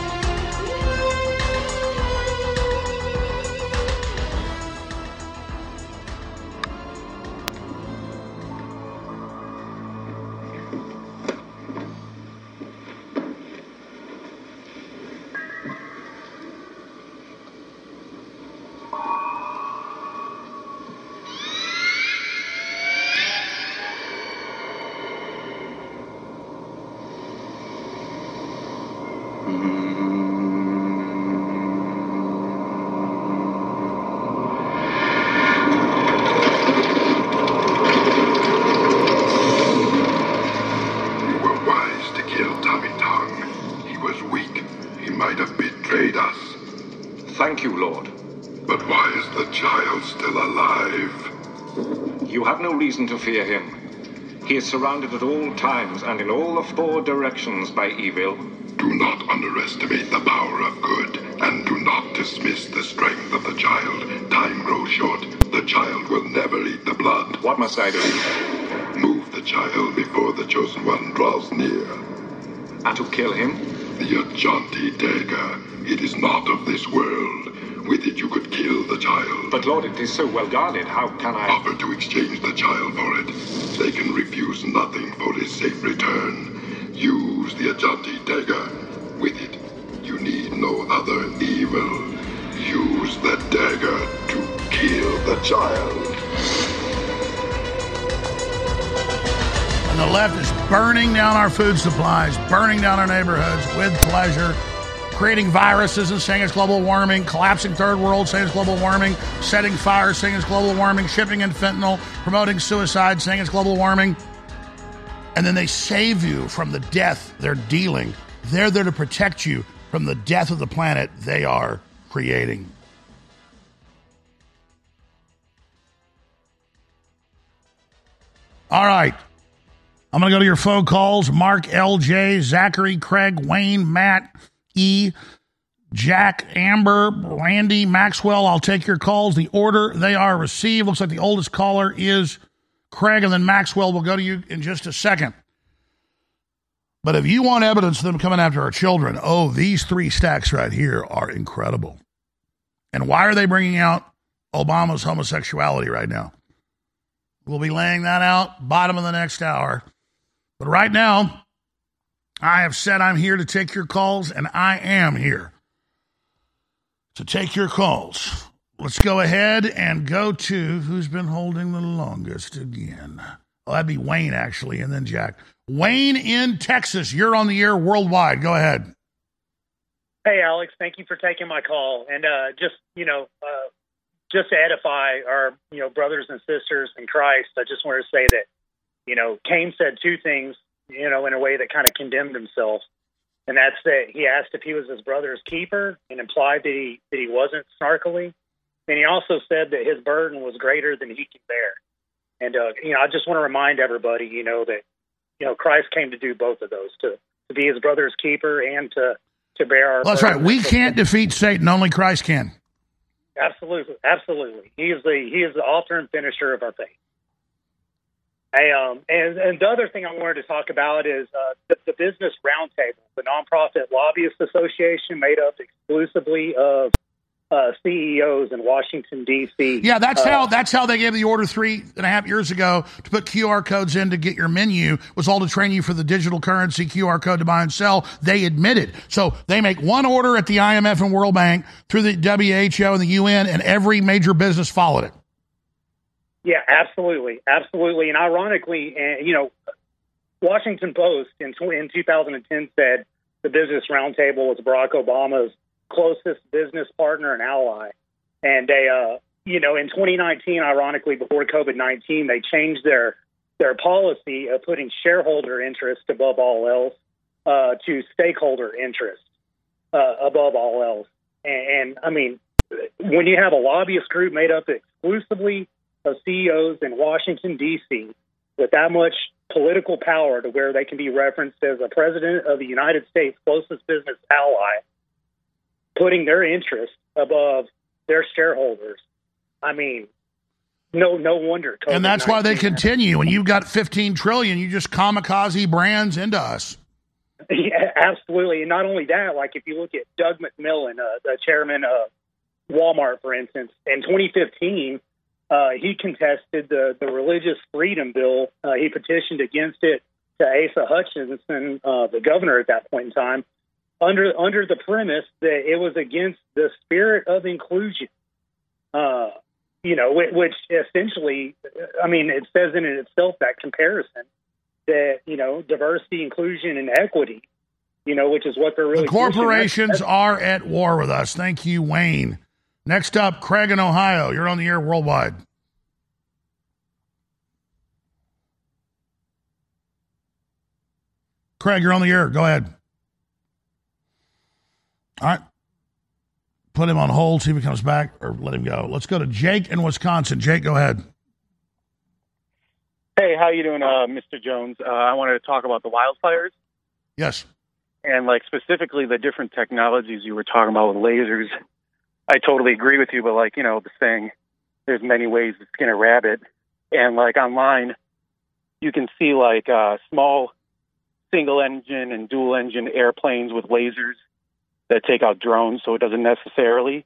Surrounded at all times and in all the four directions by evil. Do not underestimate the power of good, and do not dismiss the strength of the child. Time grows short. The child will never eat the blood. What must I do? Move the child before the chosen one draws near. And to kill him? The Ajanti dagger. It is not of this world. With it you could kill the child. But Lord, it is so well guarded. How can I? Offer to exchange the child for it. Refuse nothing for his safe return. Use the Ajanti dagger. With it, you need no other evil. Use the dagger to kill the child. And the left is burning down our food supplies, burning down our neighborhoods with pleasure, creating viruses and saying it's global warming, collapsing third world saying it's global warming, setting fires saying it's global warming, shipping in fentanyl, promoting suicide saying it's global warming. And then they save you from the death they're dealing. They're there to protect you from the death of the planet they are creating. All right. I'm going to go to your phone calls. Mark, LJ, Zachary, Craig, Wayne, Matt, E, Jack, Amber, Randy, Maxwell. I'll take your calls. The order they are received. Looks like the oldest caller is Craig, and then Maxwell will go to you in just a second. But if you want evidence of them coming after our children, oh, these three stacks right here are incredible. And why are they bringing out Obama's homosexuality right now? We'll be laying that out bottom of the next hour. But right now, I have said I'm here to take your calls, and I am here to take your calls. Let's go ahead and go to who's been holding the longest again. Oh, that'd be Wayne, actually, and then Jack. Wayne in Texas. You're on the air worldwide. Go ahead. Hey, Alex. Thank you for taking my call. And uh, just, you know, uh, just to edify our, you know, brothers and sisters in Christ, I just wanted to say that, you know, Cain said two things, you know, in a way that kind of condemned himself. And that's that he asked if he was his brother's keeper and implied that he that he wasn't snarkily. And he also said that his burden was greater than he could bear. And uh, you know, I just want to remind everybody, you know, that you know Christ came to do both of those to to be his brother's keeper and to to bear our. Well, that's right. We can't defeat Satan. Only Christ can. Absolutely, absolutely. He is the he is the author and finisher of our faith. Hey, um, and, and the other thing I wanted to talk about is uh, the, the Business Roundtable, the nonprofit lobbyist association made up exclusively of uh, CEOs in Washington D.C. Yeah, that's Uh, how that's how they gave the order three and a half years ago to put QR codes in to get your menu was all to train you for the digital currency QR code to buy and sell. They admitted. So they make one order at the IMF and World Bank through the WHO and the UN, and every major business followed it. Yeah, absolutely, absolutely. And ironically, uh, you know, Washington Post in in 2010 said the Business Roundtable was Barack Obama's closest business partner and ally. And they, uh, you know, in 2019, ironically, before COVID 19, they changed their their policy of putting shareholder interest above all else uh, to stakeholder interest. uh, above all else. And, and I mean, when you have a lobbyist group made up exclusively of CEOs in Washington D.C. with that much political power to where they can be referenced as a president of the United States' closest business ally, putting their interests above their shareholders. I mean, no, no wonder. And that's why they continue. When you've got 15 trillion, you just kamikaze brands into us. Yeah, absolutely. And not only that, like if you look at Doug McMillon, uh, the chairman of Walmart, for instance, in 2015, uh, he contested the, the religious freedom bill. Uh, he petitioned against it to Asa Hutchinson, uh, the governor at that point in time, under under the premise that it was against the spirit of inclusion. Uh, you know, which, which essentially, I mean, it says in it itself that comparison that you know diversity, inclusion, and equity. You know, which is what they're really The corporations are at war with us. Thank you, Wayne. Next up, Craig in Ohio. You're on the air worldwide. Craig, you're on the air. Go ahead. All right. Put him on hold, see if he comes back, or let him go. Let's go to Jake in Wisconsin. Jake, go ahead. Hey, how you doing, uh, Mr. Jones? Uh, I wanted to talk about the wildfires Yes. and, like, specifically the different technologies you were talking about with lasers. I totally agree with you, but like, you know, the saying, "There's many ways to skin a rabbit," and like online, you can see like uh, small single engine and dual engine airplanes with lasers that take out drones, so it doesn't necessarily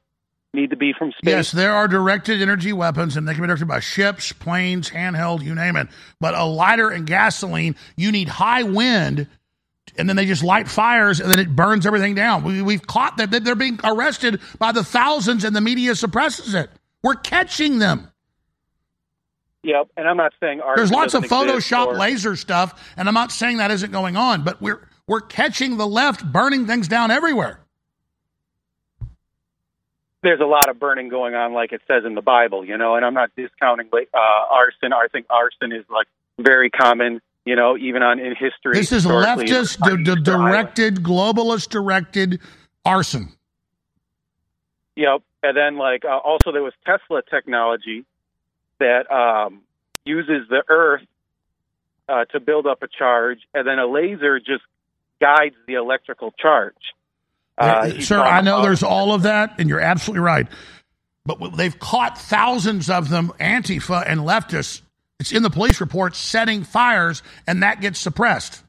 need to be from space. Yes, there are directed energy weapons, and they can be directed by ships, planes, handheld, you name it. But a lighter and gasoline, you need high wind, and then they just light fires, and then it burns everything down. We, we've caught them. They're being arrested by the thousands, and the media suppresses it. We're catching them. Yep, and I'm not saying There's lots of Photoshop or- laser stuff, and I'm not saying that isn't going on, but we're we're catching the left burning things down everywhere. There's a lot of burning going on, like it says in the Bible, you know. And I'm not discounting like, uh, arson. I think arson is like very common, you know, even on in history. This is leftist, d- d- directed, globalist directed arson. Yep. And then like uh, also there was Tesla technology that um, uses the Earth uh, to build up a charge, and then a laser just guides the electrical charge. Uh, Sir, I know there's all of that, and you're absolutely right. But they've caught thousands of them, Antifa and leftists. It's in the police reports setting fires, and that gets suppressed.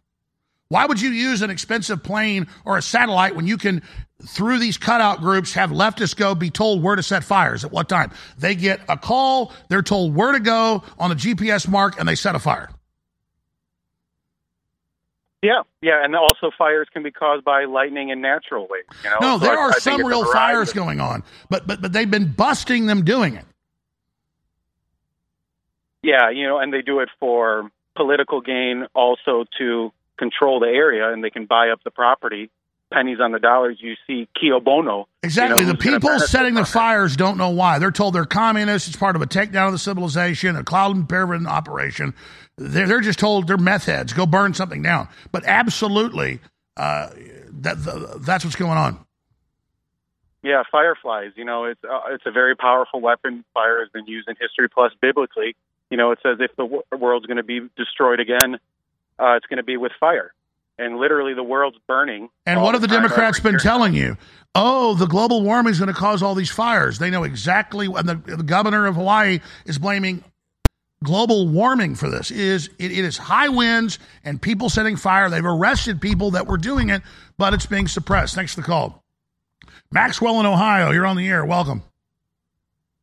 Why would you use an expensive plane or a satellite when you can, through these cutout groups, have leftists go be told where to set fires at what time? They get a call, they're told where to go on a GPS mark, and they set a fire. Yeah, yeah, and also fires can be caused by lightning in natural ways. You know, No, So there I- are I some real fires of- going on, but but but they've been busting them doing it. Yeah, you know, and they do it for political gain, also to control the area, and they can buy up the property. Pennies on the dollars. You see Cui bono. Exactly. you know, the people setting the fires don't know why. They're told they're communists. It's part of a takedown of the civilization, a Cloward and Piven operation. They're, they're just told they're meth heads. Go burn something down. But absolutely, uh, that the, that's what's going on. Yeah, fireflies. You know, it's uh, it's a very powerful weapon. Fire has been used in history, plus biblically. You know, it says if the wo- world's going to be destroyed again, uh, it's going to be with fire. And literally, the world's burning. And what have the time Democrats been year. telling you? Oh, the global warming is going to cause all these fires. They know exactly. And the, the governor of Hawaii is blaming global warming for this. It is it, it is high winds and people setting fire. They've arrested people that were doing it, but it's being suppressed. Thanks for the call, Maxwell in Ohio. You're on the air. Welcome.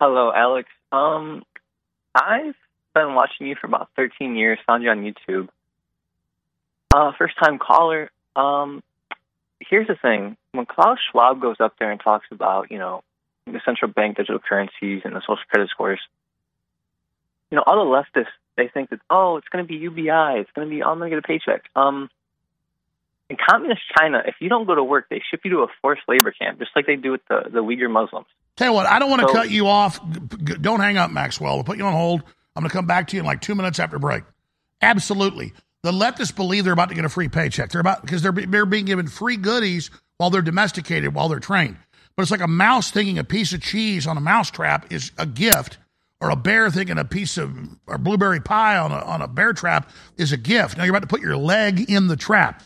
Hello, Alex. Um, I've been watching you for about 13 years. Found you on YouTube. Uh, first time caller. Um, here's the thing: when Klaus Schwab goes up there and talks about, you know, the central bank digital currencies and the social credit scores, you know, all the leftists they think that oh, it's going to be UBI, it's going to be I'm going to get a paycheck. Um, in communist China, if you don't go to work, they ship you to a forced labor camp, just like they do with the the Uyghur Muslims. Tell you what, I don't want to So- cut you off. Don't hang up, Maxwell. We'll put you on hold. I'm going to come back to you in like two minutes after break. Absolutely. The leftists believe they're about to get a free paycheck. They're about because they're, they're being given free goodies while they're domesticated, while they're trained. But it's like a mouse thinking a piece of cheese on a mouse trap is a gift, or a bear thinking a piece of or blueberry pie on a, on a bear trap is a gift. Now you're about to put your leg in the trap.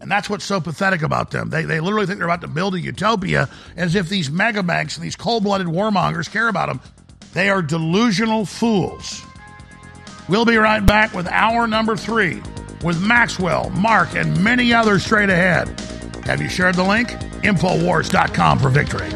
And that's what's so pathetic about them. They, they literally think they're about to build a utopia as if these mega banks and these cold blooded warmongers care about them. They are delusional fools. We'll be right back with hour number three with Maxwell, Mark, and many others straight ahead. Have you shared the link? Infowars.com for victory.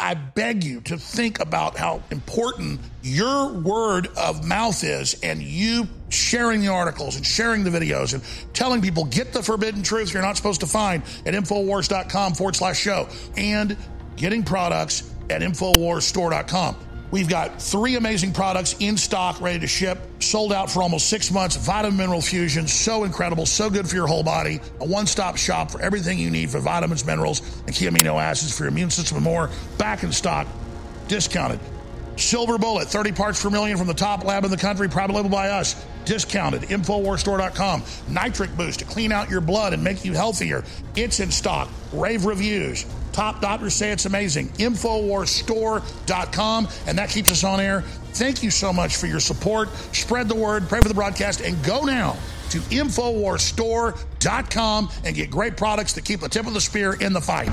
I beg you to think about how important your word of mouth is and you sharing the articles and sharing the videos and telling people get the forbidden truth you're not supposed to find at Infowars.com forward slash show and getting products at InfoWarsStore.com. We've got three amazing products in stock, ready to ship, sold out for almost six months. Vitamin Mineral Fusion, so incredible, so good for your whole body. A one stop shop for everything you need for vitamins, minerals, and key amino acids for your immune system and more. Back in stock, discounted. Silver Bullet, 30 parts per million from the top lab in the country, private label by us. Discounted. Infowarsstore.com. Nitric Boost to clean out your blood and make you healthier. It's in stock. Rave reviews. Top doctors say it's amazing. Infowarsstore.com. And that keeps us on air. Thank you so much for your support. Spread the word, pray for the broadcast, and go now to Infowarsstore.com and get great products to keep the tip of the spear in the fight.